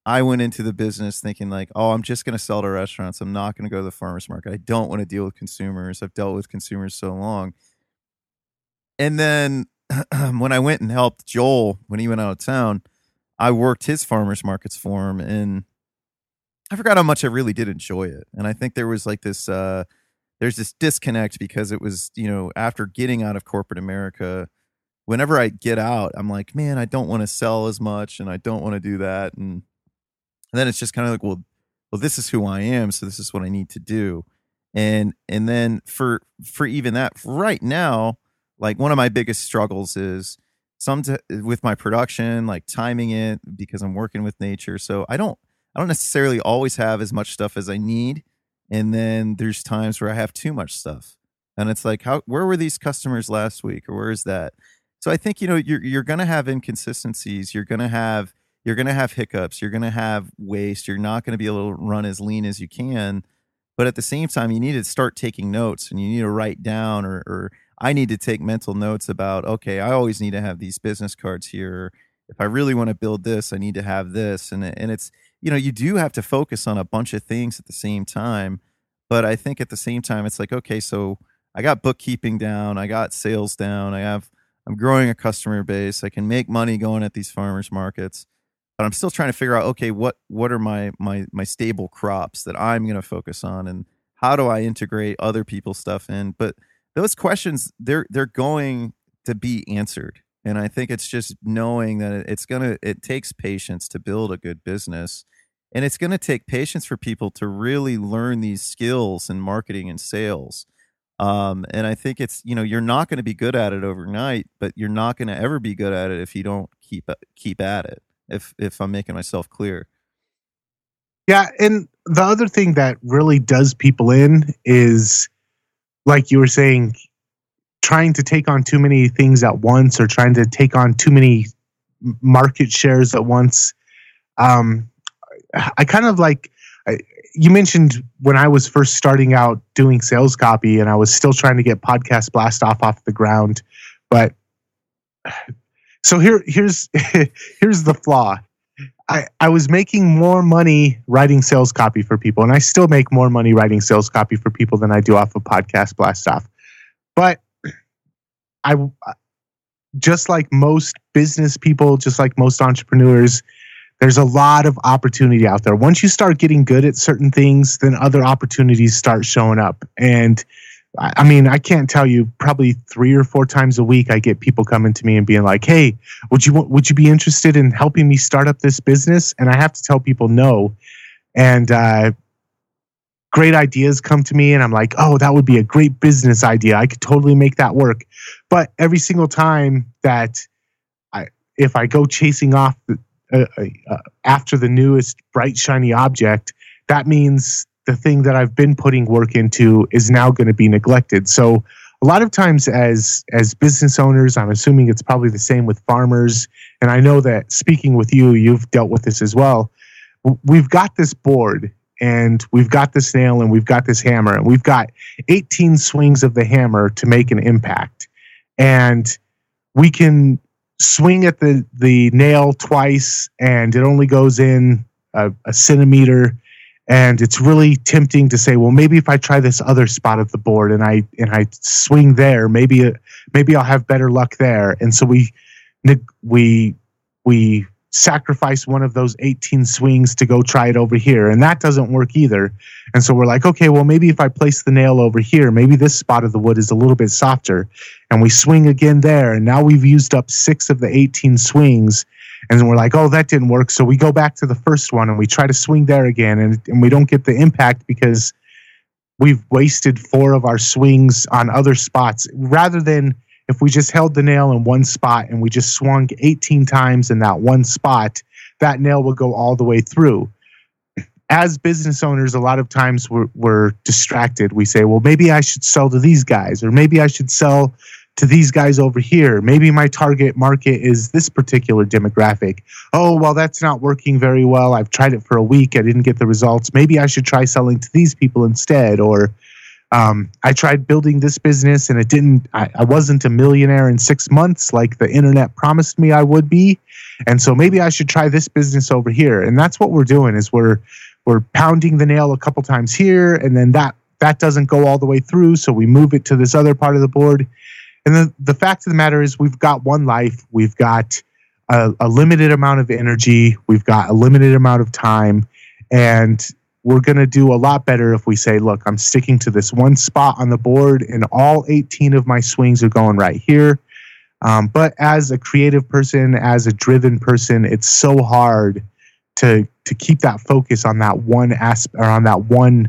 I went into the business thinking like, oh, I'm just going to sell to restaurants. I'm not going to go to the farmers market. I don't want to deal with consumers. I've dealt with consumers so long. And then when I went and helped Joel when he went out of town, I worked his farmers markets for him and I forgot how much I really did enjoy it. And I think there was like this uh there's this disconnect because it was you know after getting out of corporate america whenever i get out i'm like man i don't want to sell as much and i don't want to do that and, and then it's just kind of like well well this is who i am so this is what i need to do. And and then for for even that right now like one of my biggest struggles is some t- with my production like timing it because i'm working with nature. So i don't i don't necessarily always have as much stuff as i need. And then there's times where I have too much stuff, and it's like, how where were these customers last week, or where is that? So I think you know you're you're going to have inconsistencies. You're going to have you're going to have hiccups. You're going to have waste. You're not going to be able to run as lean as you can. But at the same time, you need to start taking notes, and you need to write down, or, or I need to take mental notes about. Okay, I always need to have these business cards here. If I really want to build this, I need to have this, and and it's you know, you do have to focus on a bunch of things at the same time. But I think at the same time, it's like, okay, so I got bookkeeping down, I got sales down, I have, I'm growing a customer base, I can make money going at these farmers markets, but I'm still trying to figure out, okay, what what are my my my stable crops that I'm going to focus on, and how do I integrate other people's stuff in? But those questions, they're they're going to be answered and I think it's just knowing that it's going to, it takes patience to build a good business. And it's going to take patience for people to really learn these skills in marketing and sales. Um, and I think it's, you know, you're not going to be good at it overnight, but you're not going to ever be good at it if you don't keep, keep at it. If, if I'm making myself clear. Yeah. And the other thing that really does people in is, like you were saying, trying to take on too many things at once or trying to take on too many market shares at once. Um, I kind of like I, you mentioned when I was first starting out doing sales copy and I was still trying to get podcast blast off off the ground, but so here here's here's the flaw. I, I was making more money writing sales copy for people, and I still make more money writing sales copy for people than I do off of podcast blast off. But I just like most business people, just like most entrepreneurs, there's a lot of opportunity out there. Once you start getting good at certain things, then other opportunities start showing up. And I mean, I can't tell you. Probably three or four times a week, I get people coming to me and being like, "Hey, would you would you be interested in helping me start up this business?" And I have to tell people no. And uh, great ideas come to me, and I'm like, "Oh, that would be a great business idea. I could totally make that work." But every single time that I, if I go chasing off the, uh, uh, after the newest bright shiny object, that means the thing that I've been putting work into is now going to be neglected. So a lot of times as as business owners, I'm assuming it's probably the same with farmers, and I know that speaking with you, you've dealt with this as well. We've got this board and we've got this nail and we've got this hammer and we've got 18 swings of the hammer to make an impact. And we can swing at the the nail twice and it only goes in a, a centimeter and it's really tempting to say well maybe if i try this other spot of the board and i and i swing there maybe maybe i'll have better luck there. And so we we we sacrifice one of those 18 swings to go try it over here. And that doesn't work either. And so we're like okay well maybe if i place the nail over here maybe this spot of the wood is a little bit softer. And we swing again there. And now we've used up 6 of the 18 swings and we're like, oh, that didn't work. So we go back to the first one and we try to swing there again, and, and we don't get the impact because we've wasted four of our swings on other spots rather than if we just held the nail in one spot and we just swung 18 times in that one spot, that nail will go all the way through. As business owners, a lot of times we're, we're distracted. We say, well, maybe I should sell to these guys, or maybe I should sell to these guys over here. Maybe my target market is this particular demographic. Oh, well, that's not working very well. I've tried it for a week. I didn't get the results. Maybe I should try selling to these people instead. Or um, I tried building this business and it didn't, I, I wasn't a millionaire in six months like the internet promised me I would be. And so maybe I should try this business over here. And that's what we're doing is we're, we're pounding the nail a couple times here and then that that doesn't go all the way through so we move it to this other part of the board and the, the fact of the matter is, we've got one life, we've got a, a limited amount of energy, we've got a limited amount of time, and we're going to do a lot better if we say, look, I'm sticking to this one spot on the board, and all 18 of my swings are going right here. Um, but as a creative person, as a driven person, it's so hard to to keep that focus on that one aspect or on that one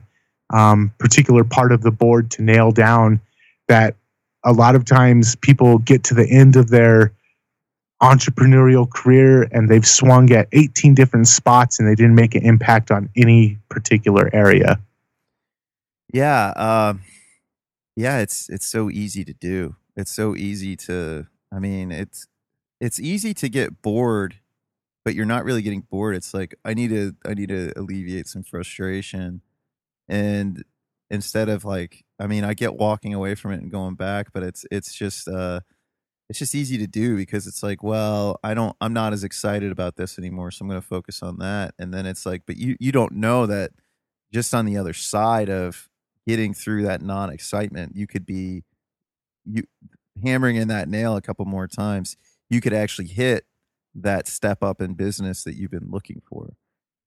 um, particular part of the board to nail down that a lot of times people get to the end of their entrepreneurial career and they've swung at 18 different spots and they didn't make an impact on any particular area. Yeah, uh, yeah, it's it's so easy to do. It's so easy to. I mean, it's it's easy to get bored, but you're not really getting bored. It's like I need to I need to alleviate some frustration, and instead of like I mean, I get walking away from it and going back, but it's it's just uh it's just easy to do because it's like, well, I don't I'm not as excited about this anymore, so I'm going to focus on that. And then it's like, but you you don't know that just on the other side of getting through that non-excitement, you could be you hammering in that nail a couple more times, you could actually hit that step up in business that you've been looking for.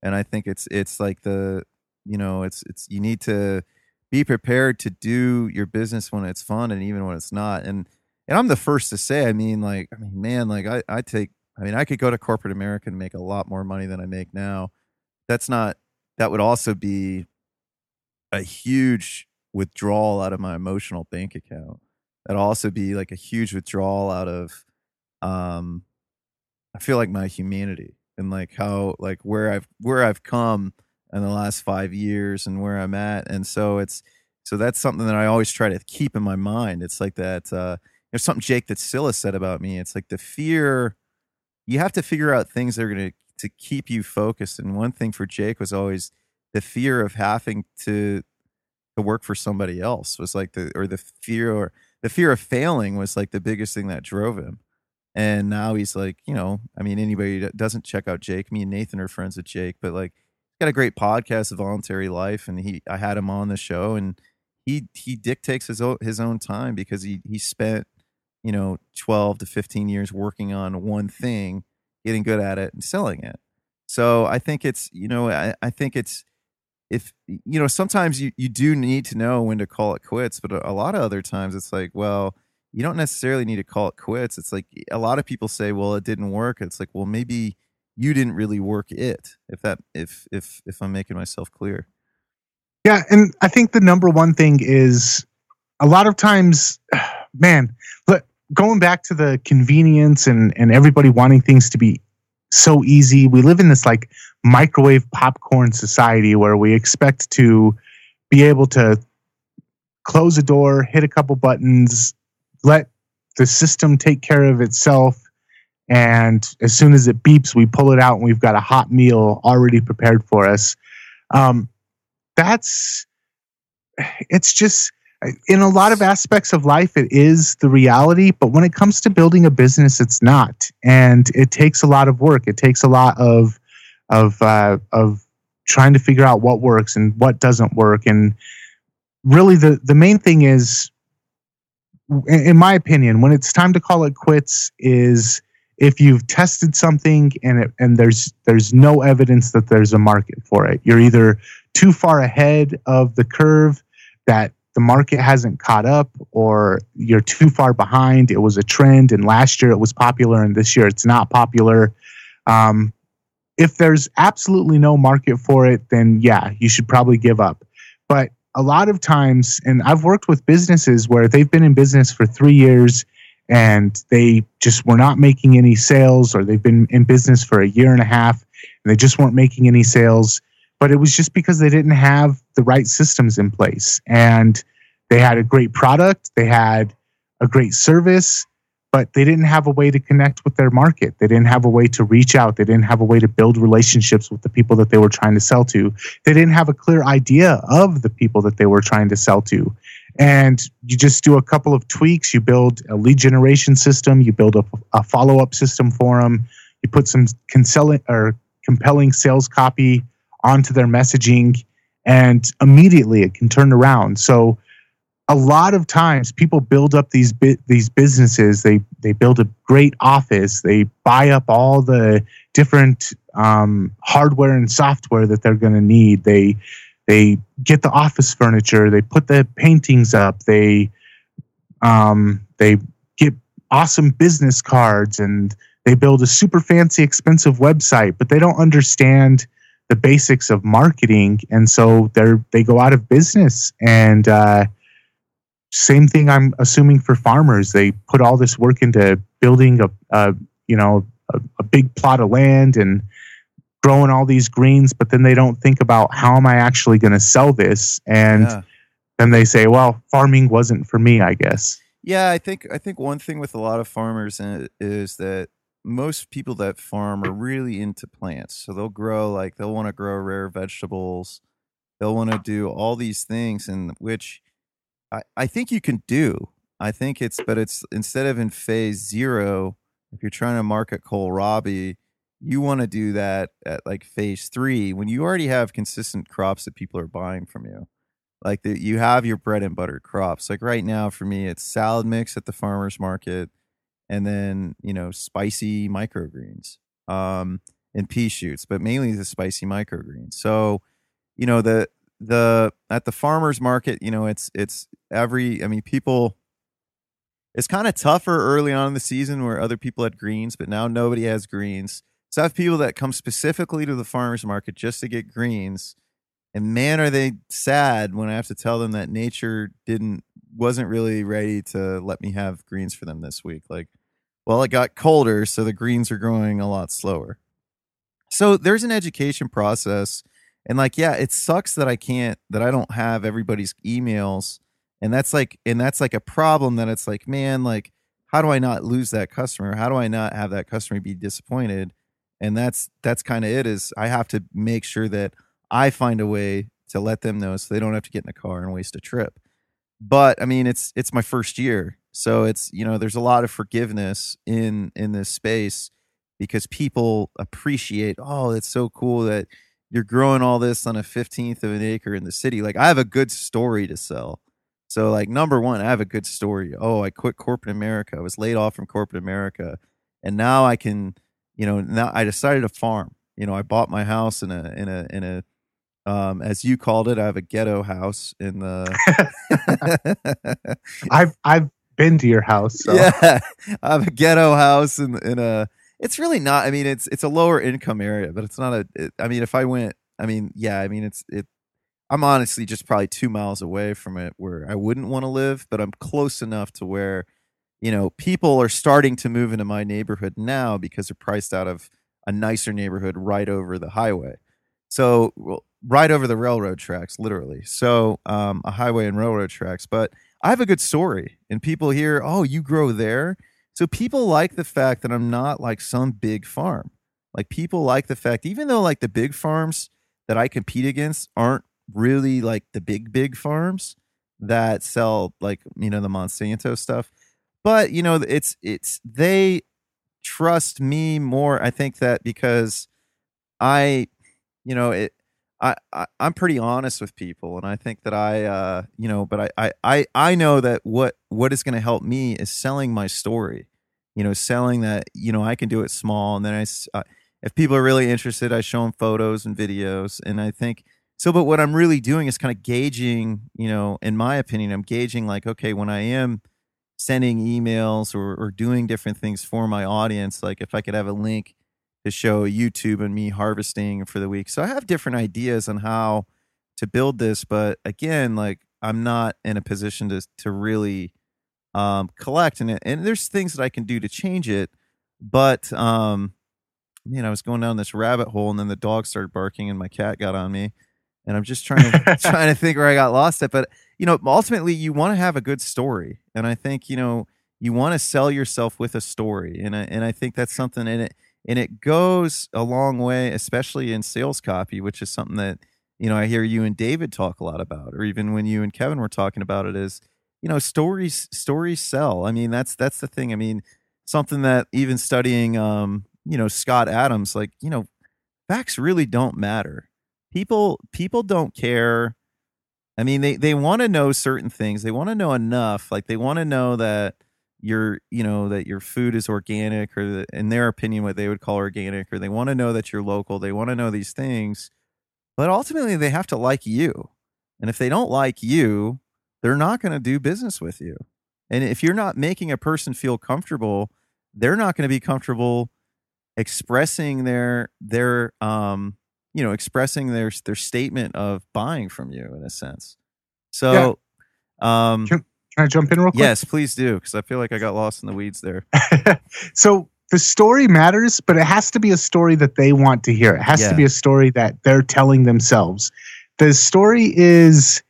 And I think it's it's like the you know, it's it's you need to be prepared to do your business when it's fun and even when it's not. And and I'm the first to say, I mean, like, I mean, man, like I, I take I mean, I could go to corporate America and make a lot more money than I make now. That's not that would also be a huge withdrawal out of my emotional bank account. That'd also be like a huge withdrawal out of um I feel like my humanity and like how like where I've where I've come in the last five years and where I'm at. And so it's so that's something that I always try to keep in my mind. It's like that. Uh, there's something Jake Desyllas said about me. It's like the fear. You have to figure out things that are going to keep you focused. And one thing for Jake was always the fear of having to to work for somebody else was like the or the fear or the fear of failing was like the biggest thing that drove him. and now he's like, you know, I mean, anybody that doesn't check out Jake, me and Nathan are friends with Jake, but like, got a great podcast, Voluntary Life, and he, I had him on the show, and he he dictates his own, his own time because he he spent, you know, twelve to fifteen years working on one thing, getting good at it, and selling it. So I think it's, you know, I, I think it's if you know sometimes you, you do need to know when to call it quits but a, a lot of other times it's like well you don't necessarily need to call it quits. It's like a lot of people say, well, it didn't work. It's like, well, maybe you didn't really work it. If that, if, if, if I'm making myself clear. Yeah. And I think the number one thing is a lot of times, man, but going back to the convenience and, and everybody wanting things to be so easy, we live in this like microwave popcorn society where we expect to be able to close a door, hit a couple buttons, let the system take care of itself. And as soon as it beeps, we pull it out and we've got a hot meal already prepared for us. Um, that's, it's just, in a lot of aspects of life, it is the reality. But when it comes to building a business, it's not. And it takes a lot of work. It takes a lot of, of, uh, of trying to figure out what works and what doesn't work. And really, the, the main thing is in my opinion, when it's time to call it quits, is if you've tested something and it, and there's there's no evidence that there's a market for it. You're either too far ahead of the curve that the market hasn't caught up, or you're too far behind. It was a trend, and last year it was popular, and this year it's not popular. Um, if there's absolutely no market for it, then yeah, you should probably give up. But a lot of times, and I've worked with businesses where they've been in business for three years and they just were not making any sales, or they've been in business for a year and a half and they just weren't making any sales. But it was just because they didn't have the right systems in place. And they had a great product, they had a great service, but they didn't have a way to connect with their market. They didn't have a way to reach out. They didn't have a way to build relationships with the people that they were trying to sell to. They didn't have a clear idea of the people that they were trying to sell to. And you just do a couple of tweaks. You build a lead generation system. You build a, a follow up system for them. You put some conselling or compelling sales copy onto their messaging, and immediately it can turn around. So a lot of times people build up these these businesses they they build a great office they buy up all the different um, hardware and software that they're going to need they they get the office furniture. They put the paintings up. They um, they get awesome business cards and they build a super fancy expensive website but they don't understand the basics of marketing. And so they're they go out of business. And uh, same thing i'm assuming for farmers. They put all this work into building a, a you know a, a, big plot of land and growing all these greens but then they don't think about how am i actually going to sell this and yeah. then they say well farming wasn't for me i guess yeah i think i think one thing with a lot of farmers uh, is that most people that farm are really into plants so they'll grow like they'll want to grow rare vegetables they'll want to do all these things and which I, I think you can do. I think it's, but it's instead of in phase zero, if you're trying to market kohlrabi, you want to do that at like phase three when you already have consistent crops that people are buying from you. Like the, you have your bread and butter crops. Like right now, for me, it's salad mix at the farmer's market and then, you know, spicy microgreens um, and pea shoots, but mainly the spicy microgreens. So, you know, the, the at the farmers market you know it's it's every i mean people it's kind of tougher early on in the season where other people had greens but now nobody has greens so i have people that come specifically to the farmers market just to get greens and man are they sad when i have to tell them that nature didn't wasn't really ready to let me have greens for them this week. Like well it got colder so the greens are growing a lot slower. So there's an education process and like yeah it sucks that i can't that i don't have everybody's emails and that's like and that's like a problem that it's like man like how do i not lose that customer? How do i not have that customer be disappointed and that's that's kind of it is i have to make sure that i find a way to let them know so they don't have to get in a car and waste a trip but i mean it's it's my first year So it's you know there's a lot of forgiveness in in this space because people appreciate. Oh, it's so cool that you're growing all this on a fifteenth of an acre in the city. Like I have a good story to sell. So like number one, I have a good story. Oh, I quit corporate America. I was laid off from corporate America, and now I can, you know, now I decided to farm. You know, I bought my house in a in a in a um, as you called it, I have a ghetto house in the. I've I've been to your house. So. Yeah, I have a ghetto house in in a. It's really not. I mean, it's it's a lower income area, but it's not a. It, I mean, if I went, I mean, yeah, I mean, it's it. I'm honestly just probably two miles away from it where I wouldn't want to live, but I'm close enough to where, you know, people are starting to move into my neighborhood now because they're priced out of a nicer neighborhood right over the highway. So well, right over the railroad tracks, literally. So um, a highway and railroad tracks. But I have a good story, and people hear, "Oh, you grow there." So people like the fact that I'm not like some big farm. Like people like the fact, even though like the big farms that I compete against aren't really like the big big farms that sell like you know the Monsanto stuff, but you know it's it's they trust me more. I think that because I, you know, it I, I am pretty honest with people, and I think that I, uh, you know, but I I I know that what what is going to help me is selling my story, you know, selling that you know I can do it small, and then I, uh, if people are really interested, I show them photos and videos, and I think so. But what I'm really doing is kind of gauging, you know, in my opinion, I'm gauging like, okay, when I am sending emails or, or doing different things for my audience, like if I could have a link to show YouTube and me harvesting for the week. So I have different ideas on how to build this, but again, like I'm not in a position to to really um, collect and and there's things that I can do to change it, but um, man, I was going down this rabbit hole and then the dog started barking and my cat got on me, and I'm just trying to trying to think where I got lost at. But you know, ultimately, you want to have a good story, and I think you know you want to sell yourself with a story, and I, and I think that's something in it and it goes a long way especially in sales copy which is something that you know i hear you and david talk a lot about or even when you and kevin were talking about it is you know stories stories sell i mean that's that's the thing i mean something that even studying um you know scott adams like you know facts really don't matter people people don't care. I mean they they want to know certain things. They want to know enough. Like they want to know that your you know that your food is organic or the, in their opinion what they would call organic or they want to know that you're local. They want to know these things. But ultimately they have to like you. And if they don't like you they're not going to do business with you. And if you're not making a person feel comfortable they're not going to be comfortable expressing their their um you know expressing their their statement of buying from you in a sense so yeah. um can I jump in real quick? Yes, please do, because I feel like I got lost in the weeds there. so the story matters, but it has to be a story that they want to hear. It has yeah. to be a story that they're telling themselves. The story is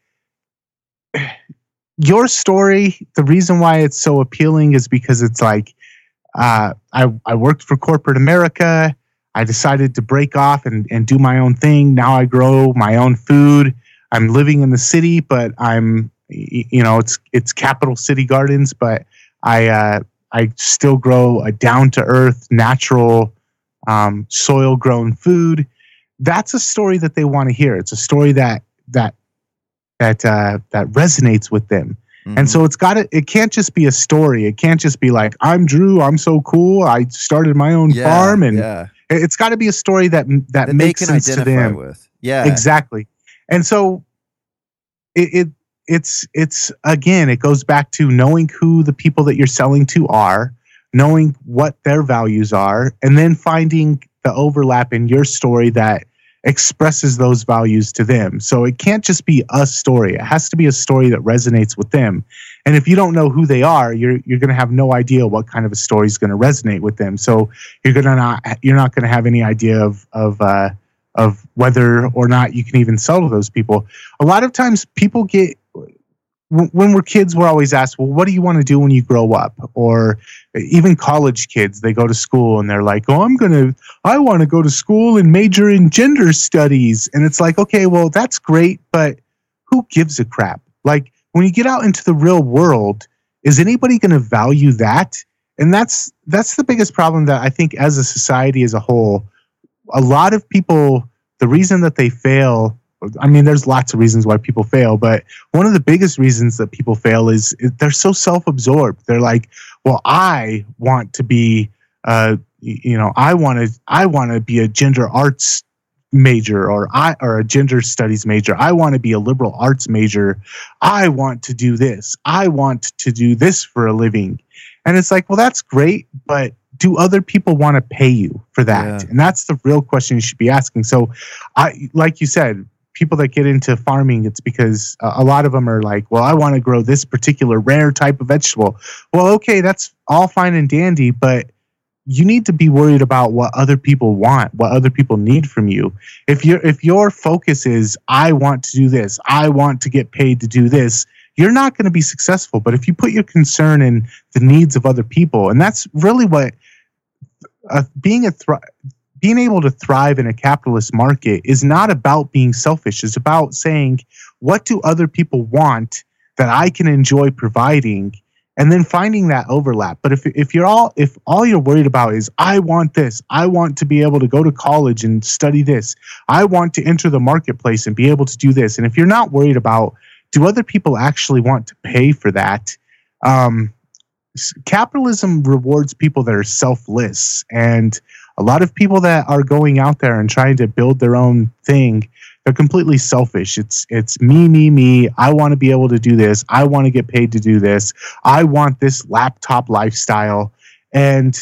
your story. The reason why it's so appealing is because it's like uh, I, I worked for corporate America. I decided to break off and, and do my own thing. Now I grow my own food. I'm living in the city, but I'm you know it's it's capital city gardens but i uh, i still grow a down to earth natural um, soil grown food that's a story that they want to hear it's a story that that that uh, that resonates with them mm-hmm. and so it's got to it can't just be a story it can't just be like i'm drew i'm so cool i started my own yeah, farm and yeah. It's got to be a story that that, that makes sense to them. with. Yeah. Exactly. And so it, it it's it's again it goes back to knowing who the people that you're selling to are knowing what their values are and then finding the overlap in your story that expresses those values to them so it can't just be a story it has to be a story that resonates with them and if you don't know who they are you're you're going to have no idea what kind of a story is going to resonate with them so you're going to not you're not going to have any idea of of uh, of whether or not you can even sell to those people. A lot of times people get when we're kids, we're always asked, well, what do you want to do when you grow up? Or even college kids, they go to school and they're like, oh, I'm going to, I want to go to school and major in gender studies. And it's like, okay, well, that's great, but who gives a crap? Like when you get out into the real world, is anybody going to value that? And that's that's the biggest problem that I think as a society as a whole, a lot of people the reason that they fail I mean, there's lots of reasons why people fail, but one of the biggest reasons that people fail is, they're so self-absorbed. They're like, "Well, I want to be, uh, you know, I want to, I want to be a gender arts major, or I, or a gender studies major. I want to be a liberal arts major. I want to do this. I want to do this for a living." And it's like, well, that's great, but do other people want to pay you for that? Yeah. And that's the real question you should be asking. So, I, like you said, people that get into farming, it's because uh, a lot of them are like, well, I want to grow this particular rare type of vegetable. Well, okay, that's all fine and dandy, but you need to be worried about what other people want, what other people need from you. If your if your focus is I want to do this, I want to get paid to do this, you're not going to be successful. But if you put your concern in the needs of other people, and that's really what uh, being a thri- being able to thrive in a capitalist market is not about being selfish. It's about saying, what do other people want that I can enjoy providing? And then finding that overlap. But if, if you're all if all you're worried about is I want this, I want to be able to go to college and study this, I want to enter the marketplace and be able to do this. And if you're not worried about do other people actually want to pay for that? Um, capitalism rewards people that are selfless and a lot of people that are going out there and trying to build their own thing they're completely selfish. It's it's me me me. I want to be able to do this. I want to get paid to do this. I want this laptop lifestyle. And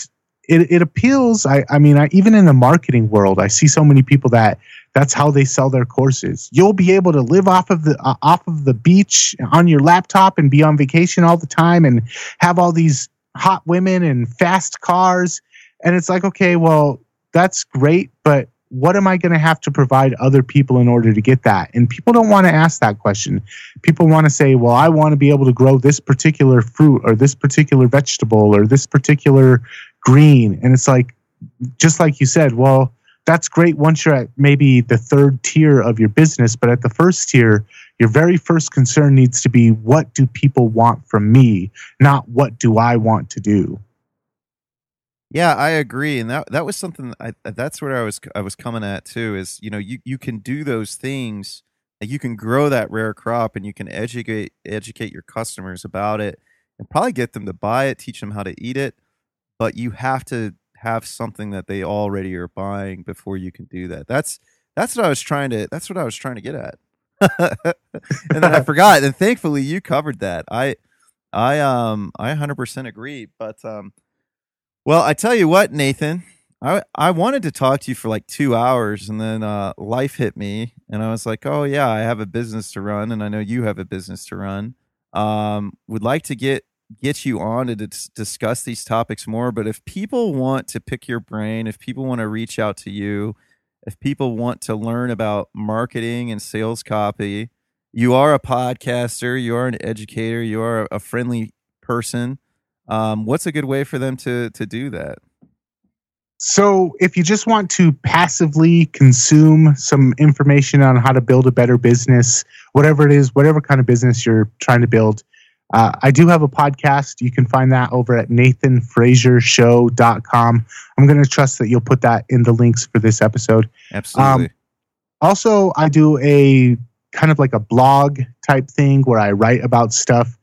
it, it appeals. I i mean I, even in the marketing world i see so many people that that's how they sell their courses. You'll be able to live off of the uh, off of the beach on your laptop and be on vacation all the time and have all these hot women and fast cars and it's like, okay, well, that's great, but what am I going to have to provide other people in order to get that? And people don't want to ask that question. People want to say, well, I want to be able to grow this particular fruit or this particular vegetable or this particular green. And it's like, just like you said, well, that's great once you're at maybe the third tier of your business, but at the first tier, your very first concern needs to be what do people want from me, not what do I want to do. Yeah, I agree, and that that was something. I, that's where I was I was coming at too. Is you know you you can do those things. Like you can grow that rare crop, and you can educate educate your customers about it, and probably get them to buy it, teach them how to eat it. But you have to have something that they already are buying before you can do that. That's that's what I was trying to. That's what I was trying to get at. and then I forgot, and thankfully you covered that. I I um I 100% agree, but um well, I tell you what, Nathan, I I wanted to talk to you for like two hours, and then uh, life hit me, and I was like, "Oh yeah, I have a business to run, and I know you have a business to run. Um, would like to get get you on to dis- discuss these topics more. But if people want to pick your brain, if people want to reach out to you, if people want to learn about marketing and sales copy, you are a podcaster, you are an educator, you are a friendly person. Um, what's a good way for them to to do that? So, if you just want to passively consume some information on how to build a better business, whatever it is, whatever kind of business you're trying to build, uh, I do have a podcast. You can find that over at nathanfrasershow.com. I'm going to trust that you'll put that in the links for this episode. Absolutely. Um, also, I do a kind of like a blog type thing where I write about stuff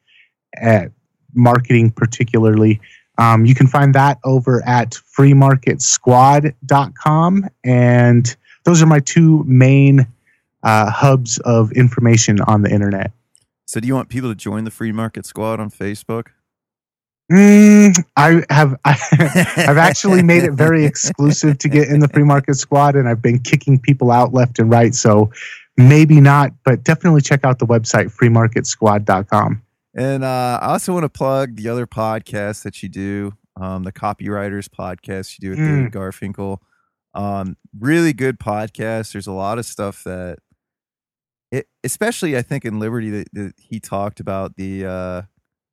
at marketing, particularly. Um, you can find that over at freemarketsquad.com. And those are my two main uh, hubs of information on the internet. So, do you want people to join the Free Market Squad on Facebook? Mm, I have I, have actually made it very exclusive to get in the free market squad, and I've been kicking people out left and right. So maybe not, but definitely check out the website freemarketsquad.com. And uh, I also want to plug the other podcast that you do, um, the Copywriters podcast you do with mm. David Garfinkel. Um, really good podcast. There's a lot of stuff that, it, especially I think in Liberty, that, that he talked about the uh,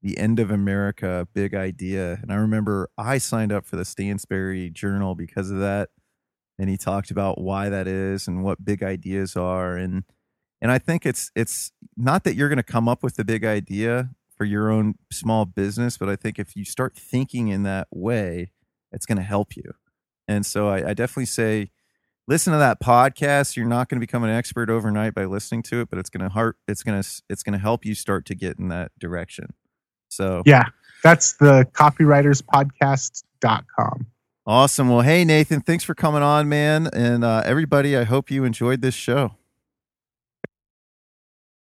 the end of America big idea. And I remember I signed up for the Stansberry Journal because of that. And he talked about why that is and what big ideas are and and I think it's it's not that you're going to come up with the big idea for your own small business, but I think if you start thinking in that way, it's going to help you. And so I, I definitely say, listen to that podcast. You're not going to become an expert overnight by listening to it, but it's going to heart. It's going to it's going to help you start to get in that direction. So Yeah, that's the copywriterspodcast.com. awesome. Well, hey Nathan, thanks for coming on, man, and uh, everybody. I hope you enjoyed this show.